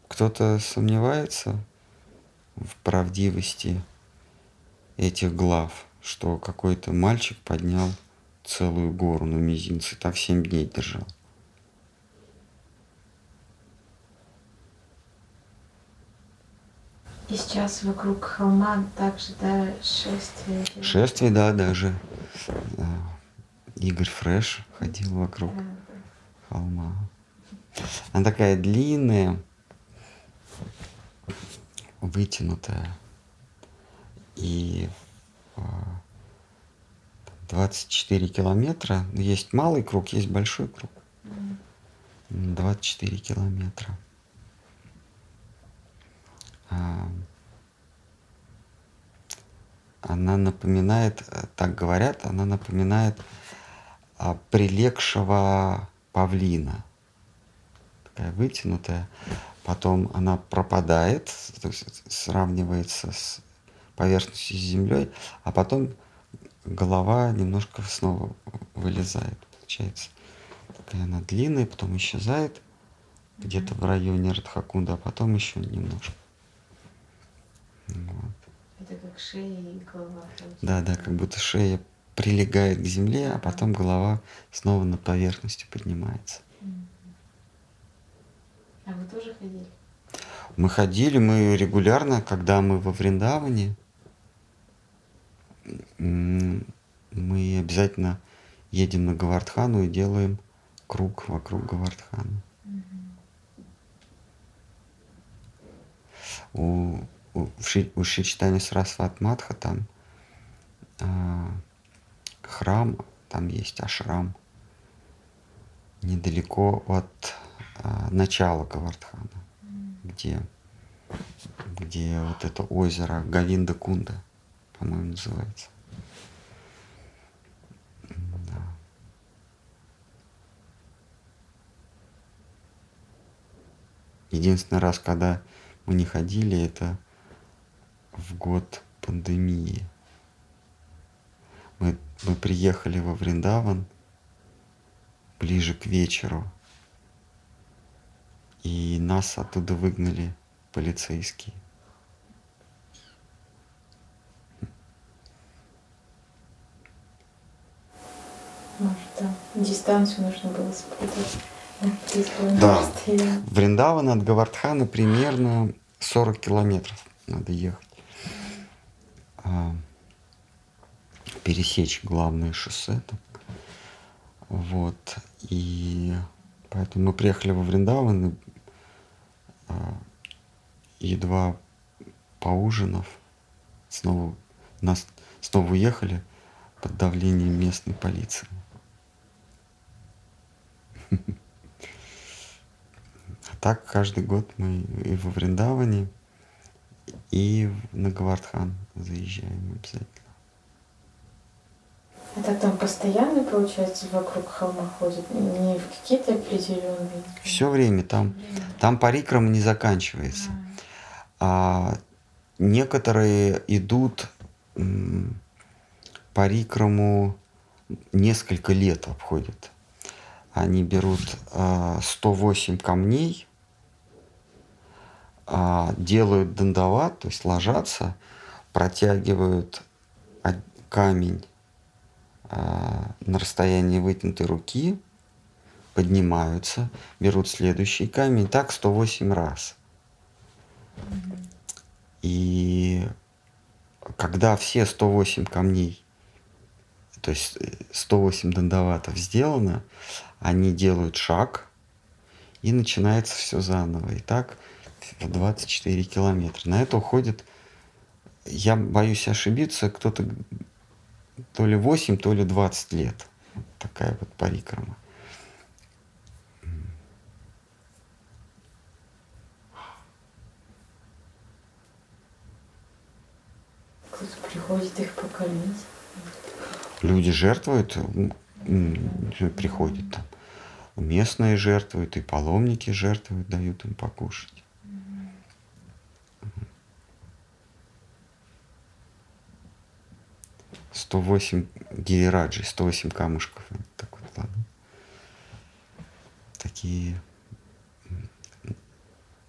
Кто-то сомневается в правдивости этих глав, что какой-то мальчик поднял целую гору на мизинце, так семь дней держал. И сейчас вокруг холма также, да, шествие. Шествие, да, даже. Игорь Фреш ходил вокруг холма. Она такая длинная, вытянутая. И 24 километра. Есть малый круг, есть большой круг. 24 километра. А, она напоминает, так говорят, она напоминает а, прилегшего павлина. Такая вытянутая. Потом она пропадает, то есть сравнивается с поверхностью с землей, а потом голова немножко снова вылезает, получается. Такая она длинная, потом исчезает где-то в районе Радхакунда, а потом еще немножко. Вот. Это как шея и голова. Да, да, как будто шея прилегает к земле, а потом голова снова на поверхности поднимается. А вы тоже ходили? Мы ходили, мы регулярно, когда мы во Вриндаване, мы обязательно едем на Гавардхану и делаем круг вокруг Гавардхана. У, у, у Шичтани Сарасват Матха там а, храм, там есть ашрам недалеко от а, начала Гавардхана, где, где вот это озеро Гавинда Кунда по-моему, называется. Да. Единственный раз, когда мы не ходили, это в год пандемии. Мы, мы приехали во Вриндаван ближе к вечеру, и нас оттуда выгнали полицейские. Может, да. Дистанцию нужно было соблюдать. Да. Вриндаван от Гавардхана примерно 40 километров надо ехать. А, пересечь главное шоссе там. Вот. И поэтому мы приехали во Вриндаван, и, а, едва поужинав, снова нас снова уехали под давлением местной полиции. А так каждый год мы и во Вриндаване, и на Гавардхан заезжаем обязательно. Это там постоянно, получается, вокруг холма ходит, не в какие-то определенные? Все время там, там парикрам не заканчивается. А. а некоторые идут парикраму несколько лет обходят они берут 108 а, камней, а, делают дандават, то есть ложатся, протягивают камень а, на расстоянии вытянутой руки, поднимаются, берут следующий камень, так 108 раз. И когда все 108 камней, то есть 108 дандаватов сделано, они делают шаг, и начинается все заново. И так в 24 километра. На это уходит, я боюсь ошибиться, кто-то то ли 8, то ли 20 лет. Такая вот парикрама. Кто-то приходит их покормить. Люди жертвуют, приходят там местные жертвуют, и паломники жертвуют, дают им покушать. Сто восемь гирираджи, сто восемь камушков. Так вот, ладно. такие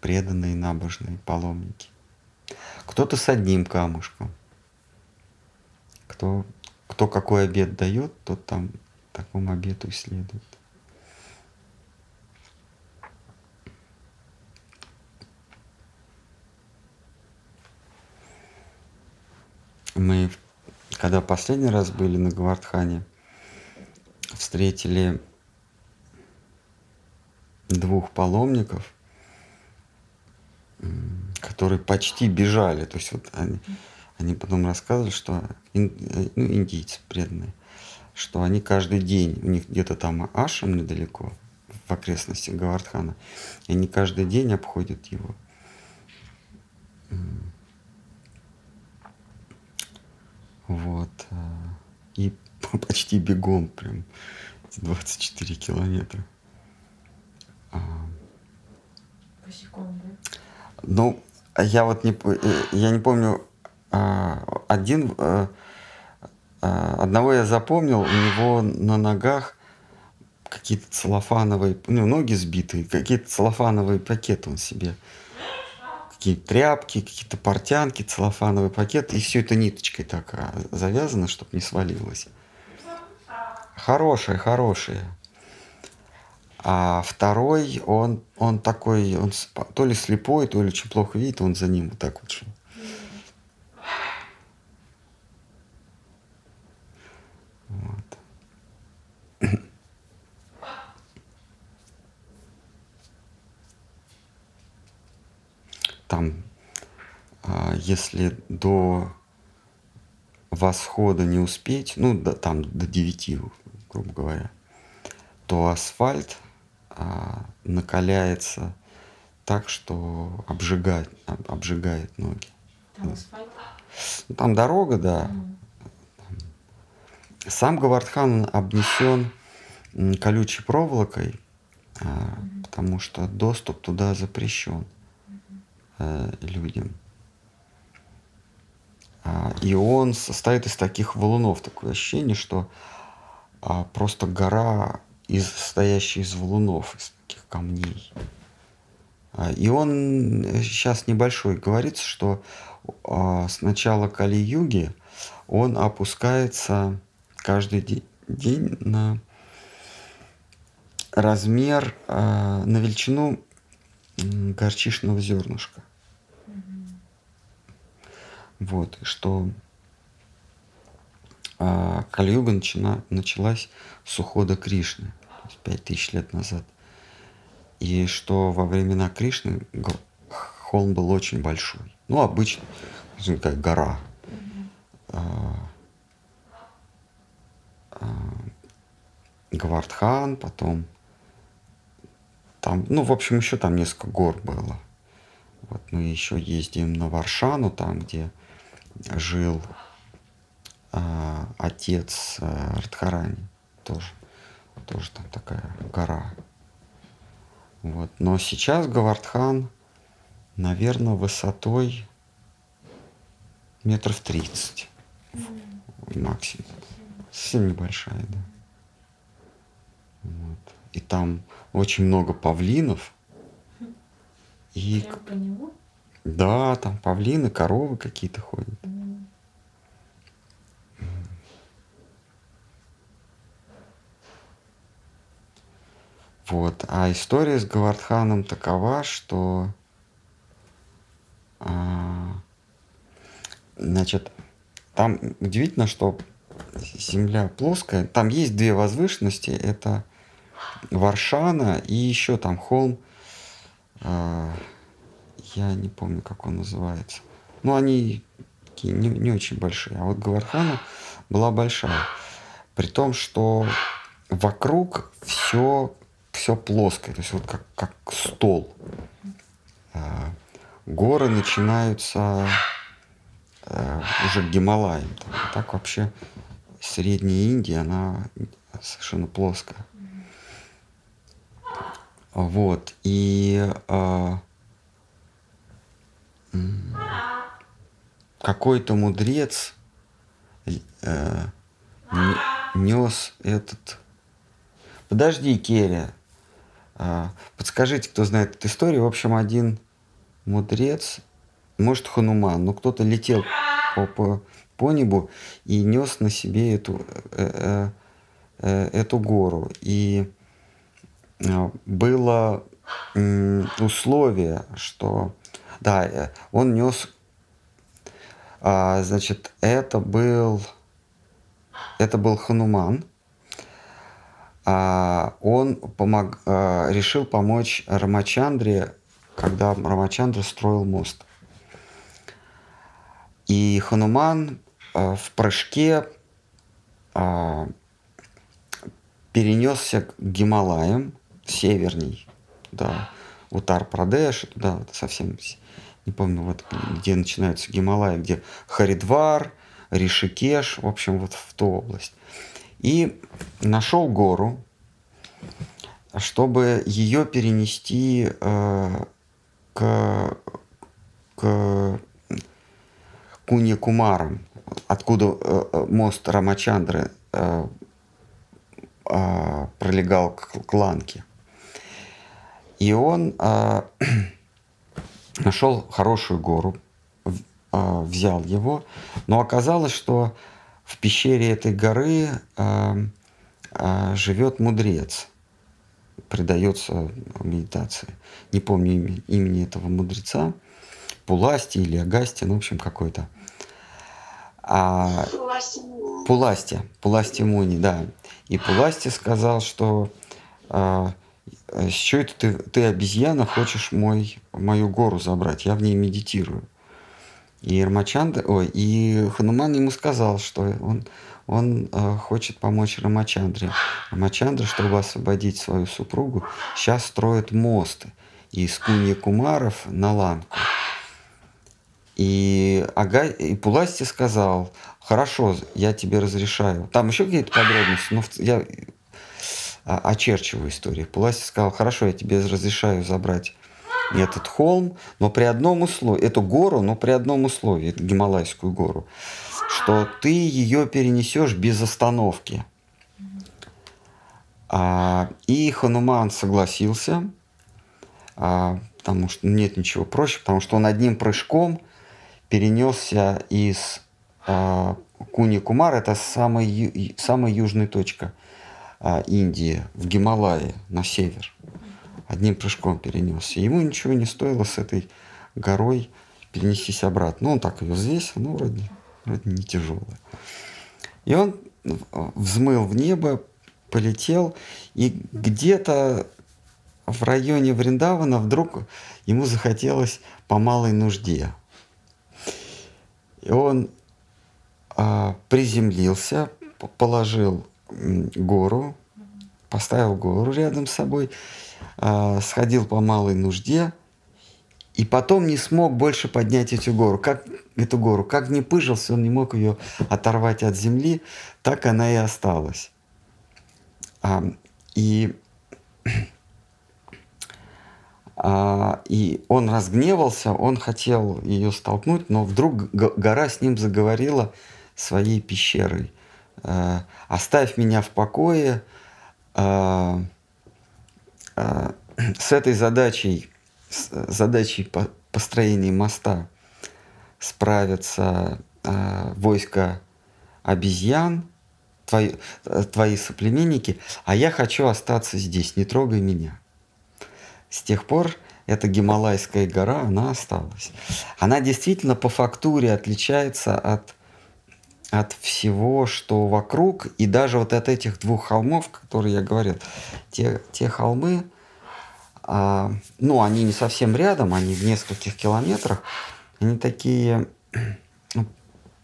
преданные набожные паломники. Кто-то с одним камушком. Кто, кто какой обед дает, тот там такому обету и следует. Мы, когда последний раз были на Гвардхане, встретили двух паломников, которые почти бежали. То есть вот они, они потом рассказывали, что ин, ну, индийцы преданные, что они каждый день, у них где-то там Ашам недалеко, в окрестностях Гавардхана, и они каждый день обходят его. Вот. Э, и почти бегом прям 24 километра. А. Босиком, да? Ну, я вот не, э, я не помню, а, один, э, а, одного я запомнил, у него на ногах какие-то целлофановые, ну, ноги сбитые, какие-то целлофановые пакеты он себе какие-то тряпки, какие-то портянки, целлофановый пакет, и все это ниточкой так а, завязано, чтобы не свалилось. Хорошее, хорошее. А второй, он, он такой, он то ли слепой, то ли очень плохо видит, он за ним вот так вот шел. Там, а, если до восхода не успеть, ну, до, там до 9, грубо говоря, то асфальт а, накаляется так, что обжигает, обжигает ноги. Там асфальт? Ну, там дорога, да. Mm. Сам Гавардхан обнесен колючей проволокой, mm-hmm. потому что доступ туда запрещен mm-hmm. людям. А, и он состоит из таких валунов. Такое ощущение, что а, просто гора, из, состоящая из валунов, из таких камней. А, и он сейчас небольшой. Говорится, что с начала Кали-юги он опускается каждый день на размер, на величину горчичного зернышка. Вот, что а, Кали-юга начина, началась с ухода Кришны, пять тысяч лет назад. И что во времена Кришны холм был очень большой. Ну, обычно, как гора. А, а, Гвардхан, потом там, ну, в общем, еще там несколько гор было. Вот мы еще ездим на Варшану, там, где жил а, отец а, Радхарани тоже. Тоже там такая гора. Вот. Но сейчас Гавардхан, наверное, высотой метров тридцать максимум. Совсем небольшая, да. Вот. И там очень много павлинов. И... Прям по нему? Да, там павлины, коровы какие-то ходят. Вот. А история с Гавардханом такова, что а, значит, там удивительно, что земля плоская. Там есть две возвышенности. Это Варшана и еще там холм. А, я не помню, как он называется. Ну, они такие не, не очень большие. А вот Гавархана была большая. При том, что вокруг все, все плоское. То есть вот как, как стол. А, горы начинаются а, уже к Гималаям. Там. так вообще Средняя Индия, она совершенно плоская. Вот. И а, какой-то мудрец э, нес этот... Подожди, Керя. А, подскажите, кто знает эту историю. В общем, один мудрец, может, Хануман, но кто-то летел по, по, по небу и нес на себе эту, э, э, э эту гору. И э, было э, условие, что да, э, он нес, а, значит, это был, это был Хануман, а, он помог, а, решил помочь Рамачандре, когда Рамачандра строил мост. И Хануман а, в прыжке перенесся к Гималаям, северней, да, Утар-Прадеш, туда совсем, не помню, вот где начинаются Гималаи, где Харидвар, Ришикеш, в общем, вот в ту область. И нашел гору, чтобы ее перенести э, к, к Куне Кумарам, откуда э, э, мост Рамачандры э, э, пролегал к, к Ланке. И он э, нашел хорошую гору, э, взял его, но оказалось, что в пещере этой горы э, э, живет мудрец, предается медитации. Не помню имя, имени этого мудреца, Пуласти или Агасти, ну, в общем, какой-то. А, Пуласти. Пуласти Муни, да. И Пуласти сказал, что э, с чего это ты, ты обезьяна, хочешь мой, мою гору забрать? Я в ней медитирую. И Рамачанда, ой, и Хануман ему сказал, что он, он э, хочет помочь Рамачандре. Рамачандра, чтобы освободить свою супругу, сейчас строит мост из Кунья Кумаров на Ланку. И, Ага, и Пуласти сказал, хорошо, я тебе разрешаю. Там еще какие-то подробности, но я очерчиваю историю. Пуласти сказал, хорошо, я тебе разрешаю забрать этот холм, но при одном условии, эту гору, но при одном условии, Гималайскую гору, что ты ее перенесешь без остановки. А, и Хануман согласился, а, потому что нет ничего проще, потому что он одним прыжком перенесся из а, Куни Кумар, это самая, самая южная точка Индии, в Гималае, на север одним прыжком перенесся. Ему ничего не стоило с этой горой перенестись обратно. Ну, он так ее взвесил, ну, вроде, вроде не тяжелая. И он взмыл в небо, полетел, и где-то в районе Вриндавана вдруг ему захотелось по малой нужде. И он а, приземлился, положил гору, поставил гору рядом с собой э, сходил по малой нужде и потом не смог больше поднять эту гору. Как эту гору, как не пыжился, он не мог ее оторвать от земли, так она и осталась. А, и а, и он разгневался, он хотел ее столкнуть, но вдруг гора с ним заговорила своей пещерой. А, «Оставь меня в покое, а, а, с этой задачей, с задачей построения моста справятся войска обезьян, твои, э, твои соплеменники, а я хочу остаться здесь, не трогай меня. С тех пор эта Гималайская гора, она осталась. Она действительно по фактуре отличается от, от всего, что вокруг, и даже вот от этих двух холмов, которые я говорил. Те, те холмы, а, ну, они не совсем рядом, они в нескольких километрах, они такие ну,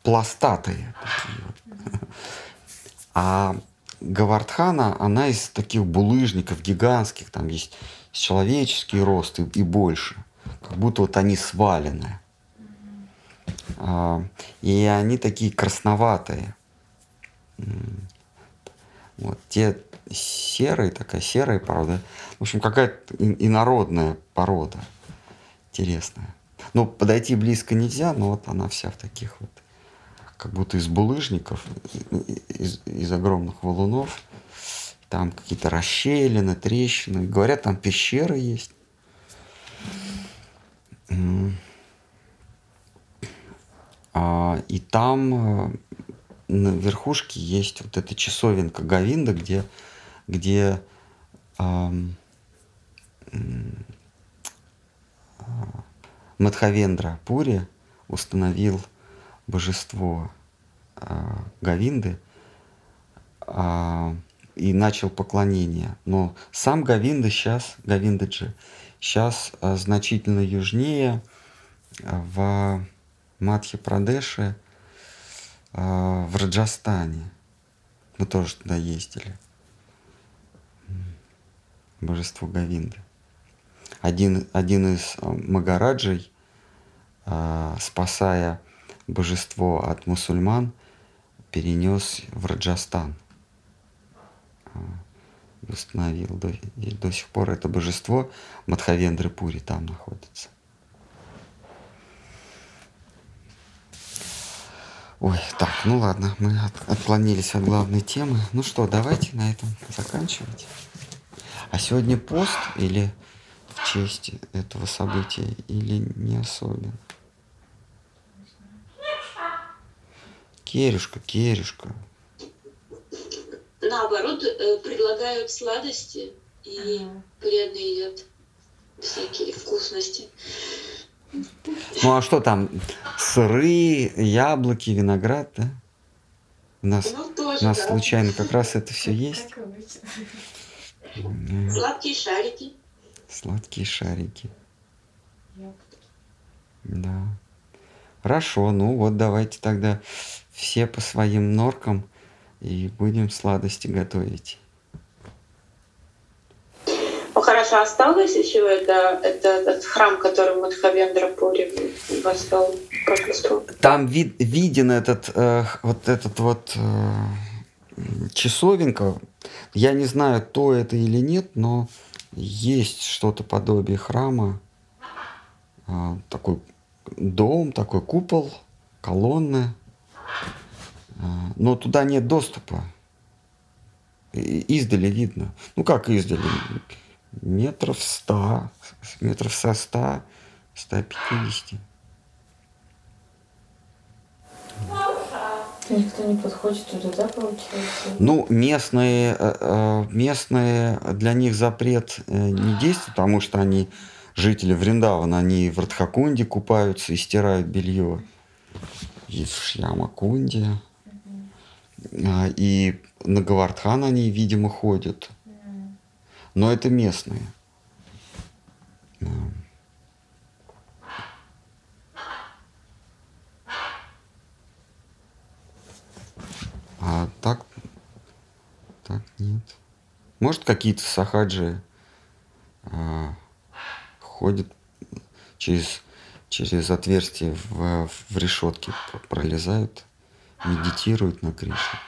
пластатые. Такие. А Гавардхана, она из таких булыжников гигантских, там есть человеческий рост и, и больше, как будто вот они свалены. А, и они такие красноватые. Вот те серые, такая серая порода. В общем, какая-то инородная порода. Интересная. Ну, подойти близко нельзя, но вот она вся в таких вот, как будто из булыжников, из, из огромных валунов. Там какие-то расщелины, трещины. Говорят, там пещеры есть. И там э, на верхушке есть вот эта часовенка Гавинда, где, где Мадхавендра Пури установил божество э, Гавинды э, и начал поклонение. Но сам Гавинда сейчас, Гавиндаджи, сейчас э, значительно южнее в Мадхи-Прадеше, в Раджастане. Мы тоже туда ездили. Божество Гавинды. Один, один из Магараджей а, спасая божество от мусульман, перенес в Раджастан. А, установил. До, до сих пор это божество Мадхавендры Пури там находится. Ой, так, ну ладно, мы от, отклонились от главной темы. Ну что, давайте на этом заканчивать. А сегодня пост или в честь этого события, или не особенно? Керюшка, Керюшка. Наоборот, э, предлагают сладости и ага. вредно едят всякие вкусности. Ну а что там? Сыры, яблоки, виноград, да? У нас, ну, тоже, у нас да. случайно как раз это все есть. Сладкие шарики. Сладкие шарики. Да. Хорошо, ну вот давайте тогда все по своим норкам и будем сладости готовить. Ну хорошо, осталось еще это, это этот храм, который Мадхавендра Пури возвел Там вид, виден этот э, вот этот вот э, часовенка. Я не знаю, то это или нет, но есть что-то подобие храма. Э, такой дом, такой купол, колонны. А, но туда нет доступа. Издали видно. Ну как издали? Метров ста, метров со ста, ста пятидесяти. Никто не подходит туда, да, получается? Ну, местные, э, э, местные для них запрет э, не действует, потому что они жители Вриндавана, они в Радхакунде купаются и стирают белье. И в Шьямакунде. А, и на Гавардхан они, видимо, ходят. Но это местные. А так, так нет. Может, какие-то сахаджи а, ходят через, через отверстие в, в решетке, пролезают медитируют на Кришну.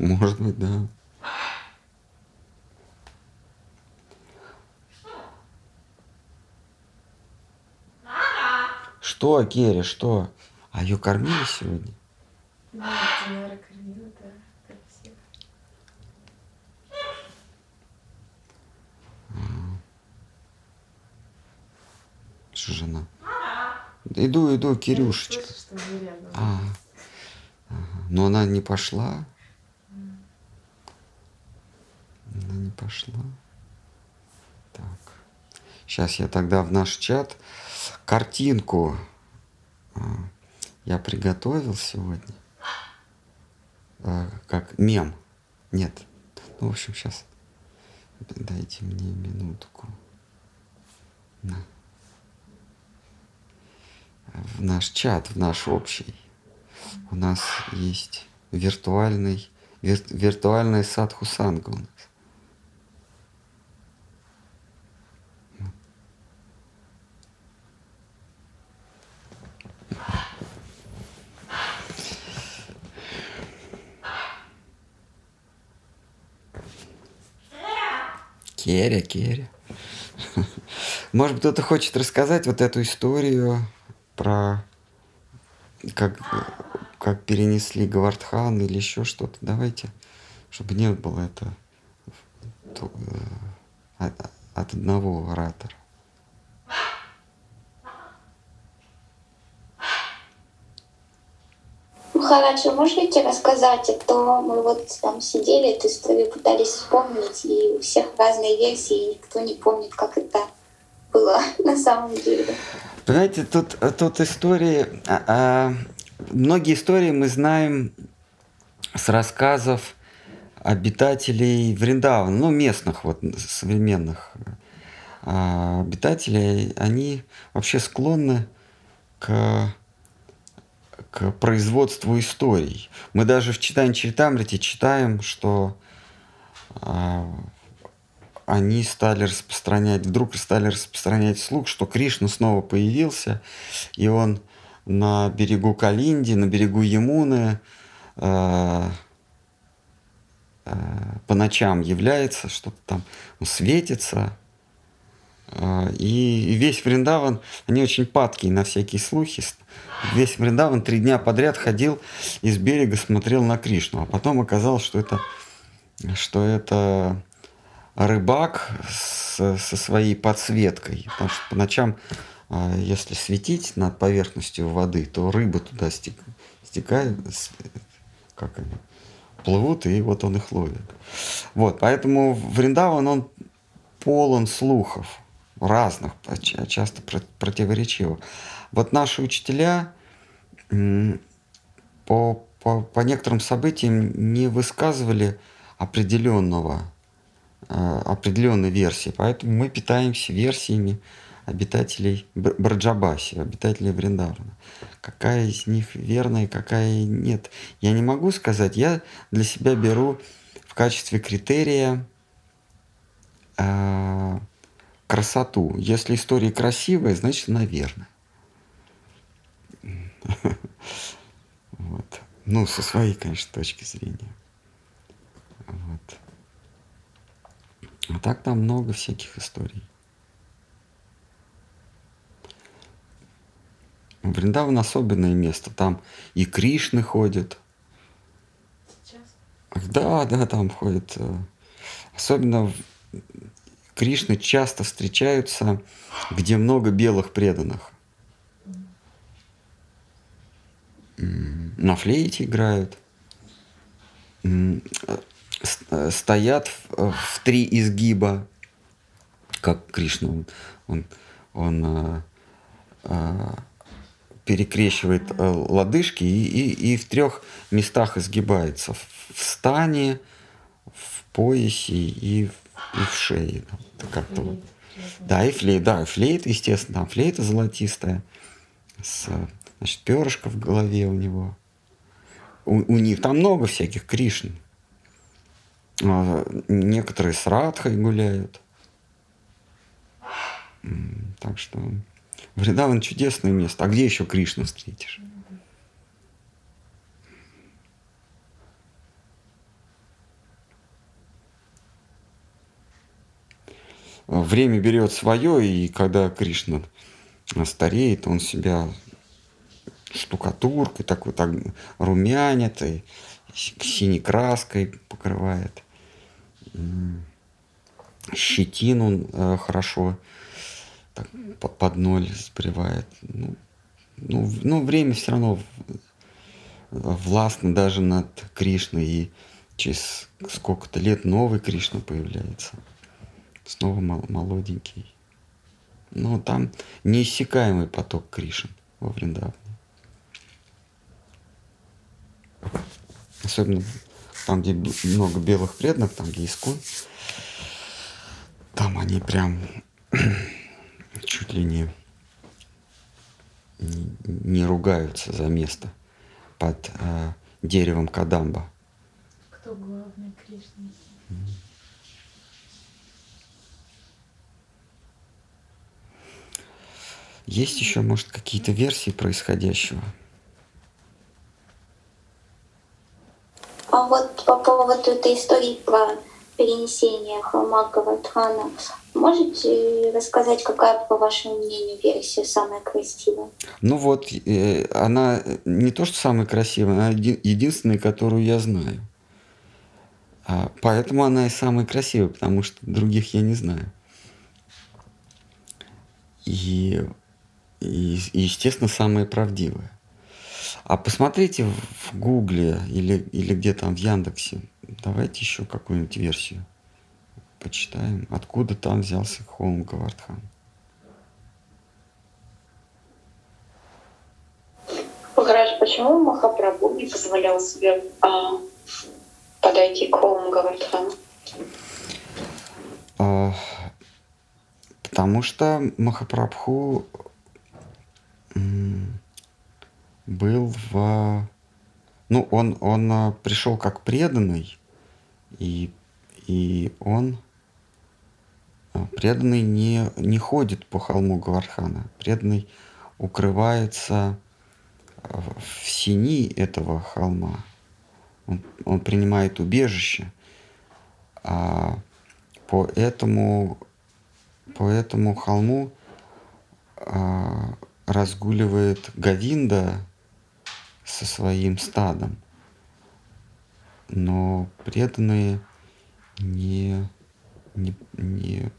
Может быть, да. Что, Керри, что? А ее кормили сегодня? Да, Динара кормила, да, как всех. Что жена? Иду, иду, Кирюшечка. А, ага. Но она не пошла. Она не пошла. Так. Сейчас я тогда в наш чат картинку а, я приготовил сегодня. А, как мем. Нет. Ну, в общем, сейчас. Дайте мне минутку. На в наш чат, в наш общий. У нас есть виртуальный, вир, виртуальная садху санга у нас. Керя, Керя. Может, кто-то хочет рассказать вот эту историю про как как перенесли Гавардхан или еще что-то. Давайте, чтобы не было это то, э, от одного оратора. Махарадж, вы можете рассказать, а то мы вот там сидели, эту историю пытались вспомнить, и у всех разные версии, и никто не помнит, как это было на самом деле. Понимаете, тут, тут истории, а, а, многие истории мы знаем с рассказов обитателей Вриндавана, ну, местных, вот, современных а, обитателей, они вообще склонны к к производству историй. Мы даже в читании Чаритамрити читаем, что э, они стали распространять, вдруг стали распространять слух, что Кришна снова появился, и он на берегу Калинди, на берегу Емуны э, э, по ночам является, что-то там светится. И весь Вриндаван, они очень падкие на всякие слухи, весь Вриндаван три дня подряд ходил из берега, смотрел на Кришну. А потом оказалось, что это, что это рыбак с, со своей подсветкой. Потому что по ночам, а, если светить над поверхностью воды, то рыбы туда стек, стекают, как они, плывут, и вот он их ловит. Вот, поэтому Вриндаван, он полон слухов разных, часто противоречивых. Вот наши учителя по, по, по некоторым событиям не высказывали определенного, э, определенной версии, поэтому мы питаемся версиями обитателей Браджабаси, обитателей Вриндавана. Какая из них верная, какая нет, я не могу сказать. Я для себя беру в качестве критерия э, красоту. Если история красивая, значит, она верная. Вот. Ну, со своей, конечно, точки зрения. Вот. А так там много всяких историй. Вриндаван особенное место. Там и Кришны ходят. Сейчас? Да, да, там ходят. Э, особенно Кришны часто встречаются, где много белых преданных. На флейте играют, стоят в, в три изгиба, как Кришна, он, он, он а, перекрещивает лодыжки и, и, и в трех местах изгибается. В, стане, в поясе и в, и в шее. Это как-то вот. Да, и флейт, да, флейт, естественно, там флейта золотистая с Значит, перышко в голове у него. У, у них там много всяких Кришн. А, некоторые с Радхой гуляют. Так что Вриндаван чудесное место. А где еще Кришну встретишь? Время берет свое, и когда Кришна стареет, он себя штукатуркой, такой так румянит, и синей краской покрывает. Щетину э, хорошо так, под ноль сбривает. Ну, ну, ну, время все равно властно даже над Кришной, и через сколько-то лет новый Кришна появляется. Снова молоденький. Но там неиссякаемый поток Кришин во Вриндавне. Особенно там, где много белых преданных, там, где искон, там они прям чуть ли не, не ругаются за место под э, деревом Кадамба. Кто главный Кришна? Есть еще, может, какие-то версии происходящего? А вот этой истории про перенесения холма Гавардхана. Можете рассказать, какая, по вашему мнению, версия самая красивая? Ну вот, э, она не то, что самая красивая, она единственная, которую я знаю. А, поэтому она и самая красивая, потому что других я не знаю. И, и естественно, самая правдивая. А посмотрите в Гугле или, или где там в Яндексе. Давайте еще какую-нибудь версию почитаем. Откуда там взялся холм Гавардхан? Махарадж, почему Махапрабху не позволял себе а, подойти к холму Гавардхану? А, потому что Махапрабху был в... Ну, он, он а, пришел как преданный, и, и он а, преданный не, не ходит по холму Гавархана. Преданный укрывается в сини этого холма. Он, он принимает убежище. А по этому, по этому холму а, разгуливает Гавинда со своим стадом. Но преданные не, не, не,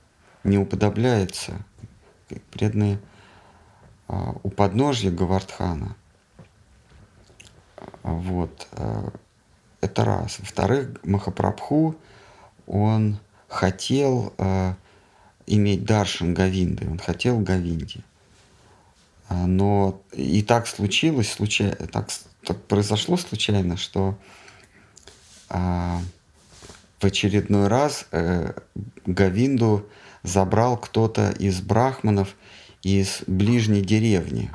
не уподобляются. Преданные а, у подножья Гавардхана. Вот. А, это раз. Во-вторых, Махапрабху, он хотел а, иметь Даршан Гавинды, он хотел Гавинди. А, но и так случилось, случайно, так, так произошло случайно, что в очередной раз э, Гавинду забрал кто-то из брахманов из ближней деревни.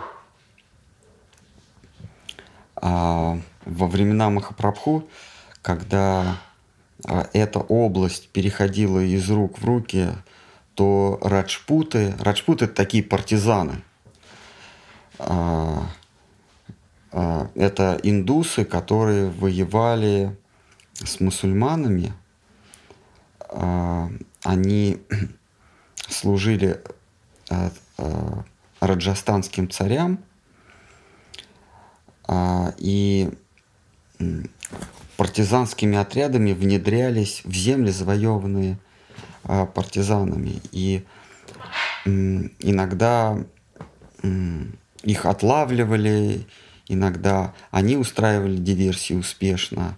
А, во времена Махапрабху, когда а, эта область переходила из рук в руки, то раджпуты, раджпуты такие партизаны – а, а, это индусы, которые воевали с мусульманами. А, они служили раджастанским царям и партизанскими отрядами внедрялись в земли, завоеванные партизанами. И иногда их отлавливали, иногда они устраивали диверсии успешно,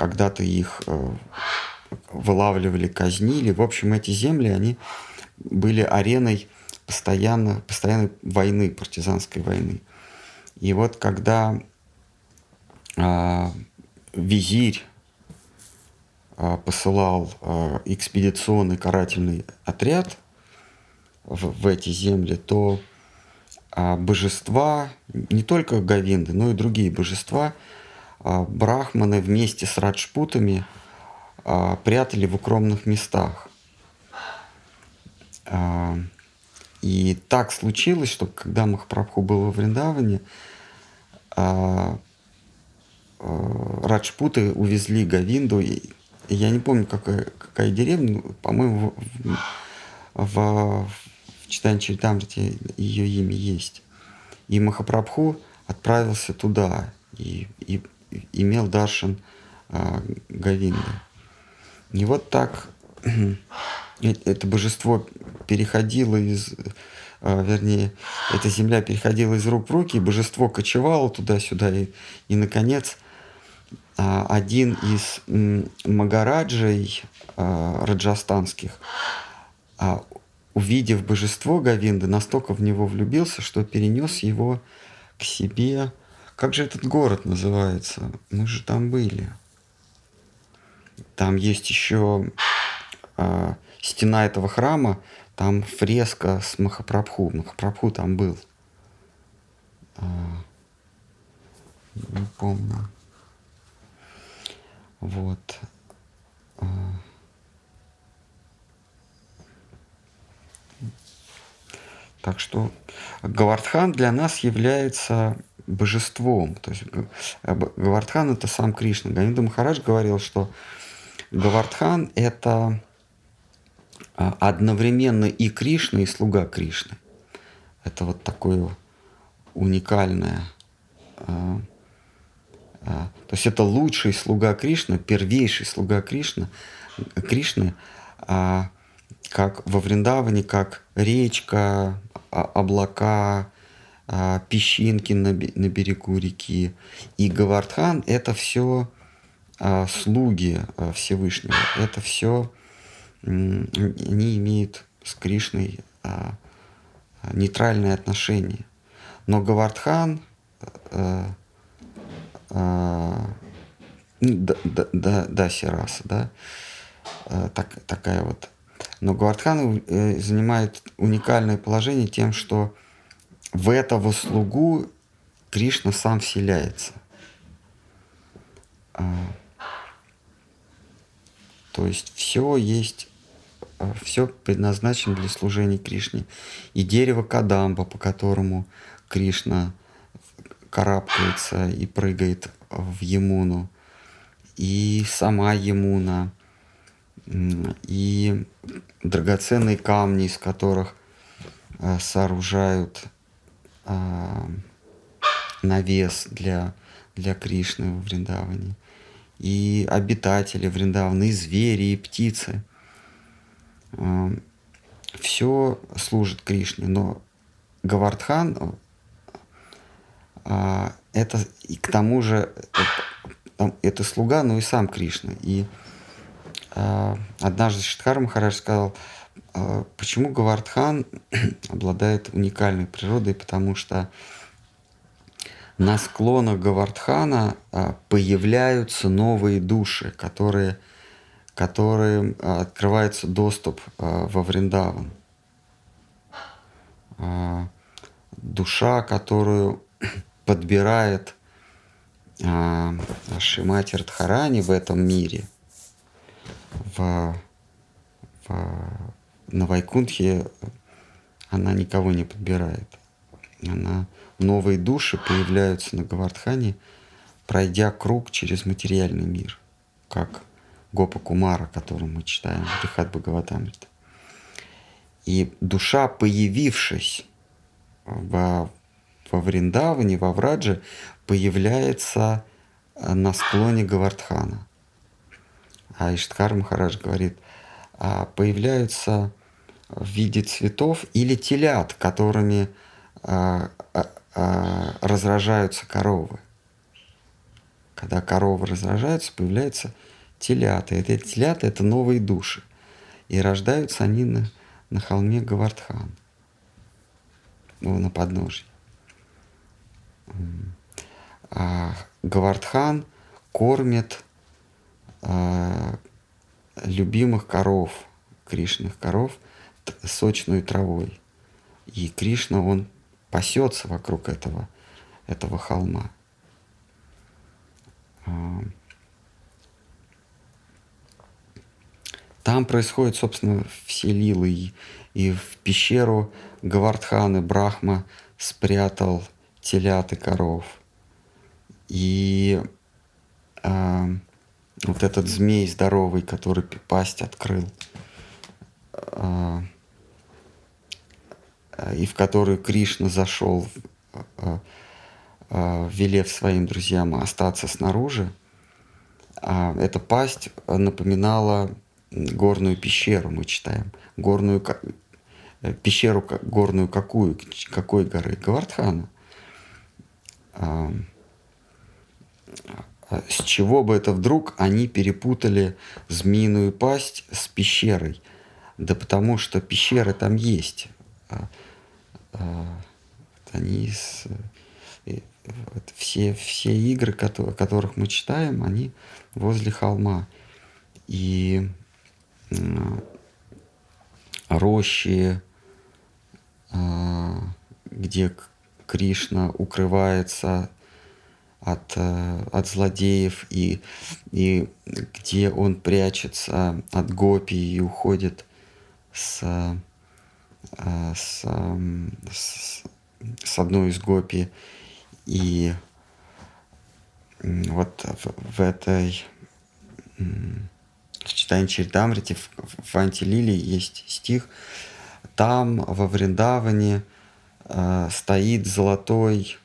когда-то их э, вылавливали, казнили. В общем, эти земли, они были ареной постоянно, постоянной войны, партизанской войны. И вот когда э, визирь э, посылал э, экспедиционный карательный отряд в, в эти земли, то божества, не только Гавинды, но и другие божества, брахманы вместе с раджпутами а, прятали в укромных местах. И так случилось, что когда Махапрабху был во Вриндаване, Раджпуты увезли Гавинду. Я не помню, какая, какая деревня, по-моему, в, в, читании Чаритамрити ее имя есть. И Махапрабху отправился туда и, и, и имел даршан а, Гавинды. И вот так это божество переходило из, а, вернее, эта земля переходила из рук в руки, божество кочевало туда-сюда, и, и наконец, а, один из магараджей раджастанских увидев божество Гавинды, настолько в него влюбился, что перенес его к себе. Как же этот город называется? Мы же там были. Там есть еще э, стена этого храма, там фреска с Махапрабху. Махапрабху там был. Э, не помню. Вот. Э, Так что Гавардхан для нас является божеством. То есть э, Гавардхан это сам Кришна. Ганинда Махарадж говорил, что Гавардхан – это а, одновременно и Кришна, и слуга Кришны. Это вот такое уникальное. А, а, то есть это лучший слуга Кришны, первейший слуга Кришны, Кришны, как во Вриндаване, как речка, облака, песчинки на, на берегу реки. И Гавардхан – это все слуги Всевышнего. Это все они имеют с Кришной а, нейтральные отношения. Но Гавардхан, а, а, да, да, да, да, Сираса, да, а, так, такая вот. Но Гавардхан э, занимает уникальное положение тем, что в этого слугу Кришна сам вселяется. А, то есть все есть а, все предназначено для служения Кришне. И дерево Кадамба, по которому Кришна карабкается и прыгает в Емуну, и сама Емуна, и драгоценные камни, из которых а, сооружают а, навес для, для Кришны в Вриндаване, и обитатели Вриндавана, и звери, и птицы – все служит Кришне, но Гавардхан а, это и к тому же это, это слуга, но и сам Кришна. И а, однажды Шидхар Махарадж сказал, а, почему Гавардхан обладает уникальной природой, потому что на склонах Гавардхана появляются новые души, которые которым а, открывается доступ а, во Вриндаван. А, душа, которую подбирает Шимати Радхарани в этом мире, в, в, на Вайкунтхе она никого не подбирает. Она, новые души появляются на Гавардхане, пройдя круг через материальный мир, как Гопа Кумара, который мы читаем в Рихат Бхагаватамрита. И душа, появившись во, во Вриндаване, во Врадже, появляется э, на склоне Гавардхана. А Иштхар Махарадж говорит, «А появляются в виде цветов или телят, которыми а, а, а, разражаются коровы. Когда коровы разражаются, появляется телята. Это телята — это новые души. И рождаются они на, на холме Гавардхан, ну, на подножье. А Гавардхан кормит а, любимых коров, Кришных коров, сочной травой. И Кришна, он пасется вокруг этого, этого холма. Там происходят, собственно, все лилы. И, и в пещеру Гавардхан и Брахма спрятал телят и коров. И э, вот этот змей здоровый, который пасть открыл, и в которую Кришна зашел, э, э, велев своим друзьям остаться снаружи, э, эта пасть напоминала горную пещеру мы читаем. Горную э, пещеру горную какую? Какой горы? Гавардхана. А, а с чего бы это вдруг они перепутали змеиную пасть с пещерой? Да потому что пещеры там есть. А, они с, все, все игры, о которых мы читаем, они возле холма. И рощи, а, где Кришна укрывается от, э, от злодеев и, и где он прячется от гопи и уходит с, э, с, с, с одной из гопи. И вот в, в этой в читании Чаритамрити в, в Антилиле есть стих. Там во Вриндаване э, стоит золотой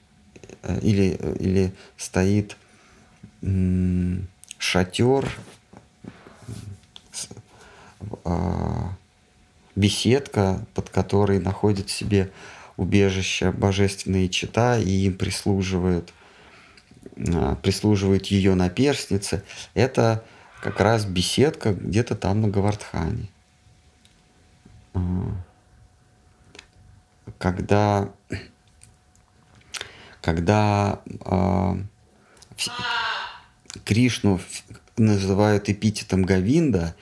э, или, или стоит э, шатер, э, беседка, под которой находит себе убежище божественные чита, и им прислуживают, э, прислуживают ее наперстницы. Это как раз беседка где-то там на Гавардхане. А, когда, когда э, Кришну называют эпитетом Гавинда,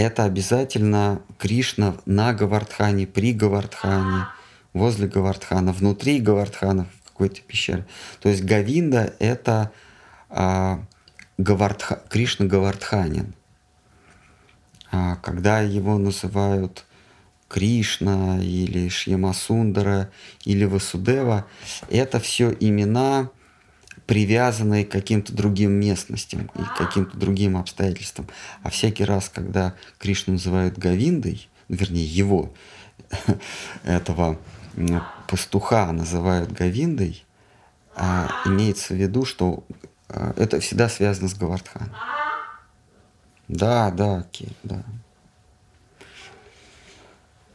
это обязательно Кришна на Гавардхане, при Гавардхане, возле Гавардхана, внутри Гавардхана в какой-то пещере. То есть Гавинда — это а, Гавардха, Кришна Гавардханин. А, когда его называют Кришна или Шьямасундара или Васудева, это все имена, привязанные к каким-то другим местностям и каким-то другим обстоятельствам. А всякий раз, когда Кришну называют Гавиндой, вернее его, этого пастуха называют Гавиндой, а имеется в виду, что а, это всегда связано с Гавардханом. Да, да, Кир, да.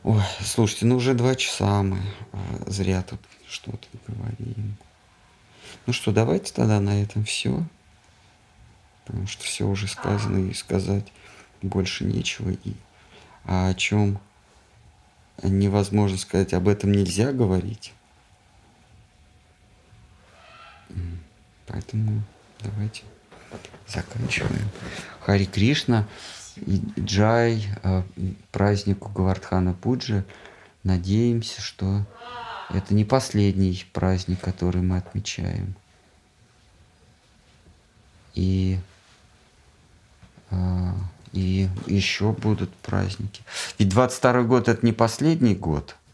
Ой, слушайте, ну уже два часа мы а, зря тут что-то говорим. Ну что, давайте тогда на этом все. Потому что все уже сказано и сказать больше нечего. И а о чем невозможно сказать, об этом нельзя говорить. Поэтому давайте заканчиваем. Хари Кришна и Джай э, празднику Гавардхана Пуджи. Надеемся, что это не последний праздник, который мы отмечаем. И, э, и еще будут праздники. Ведь 22 год это не последний год –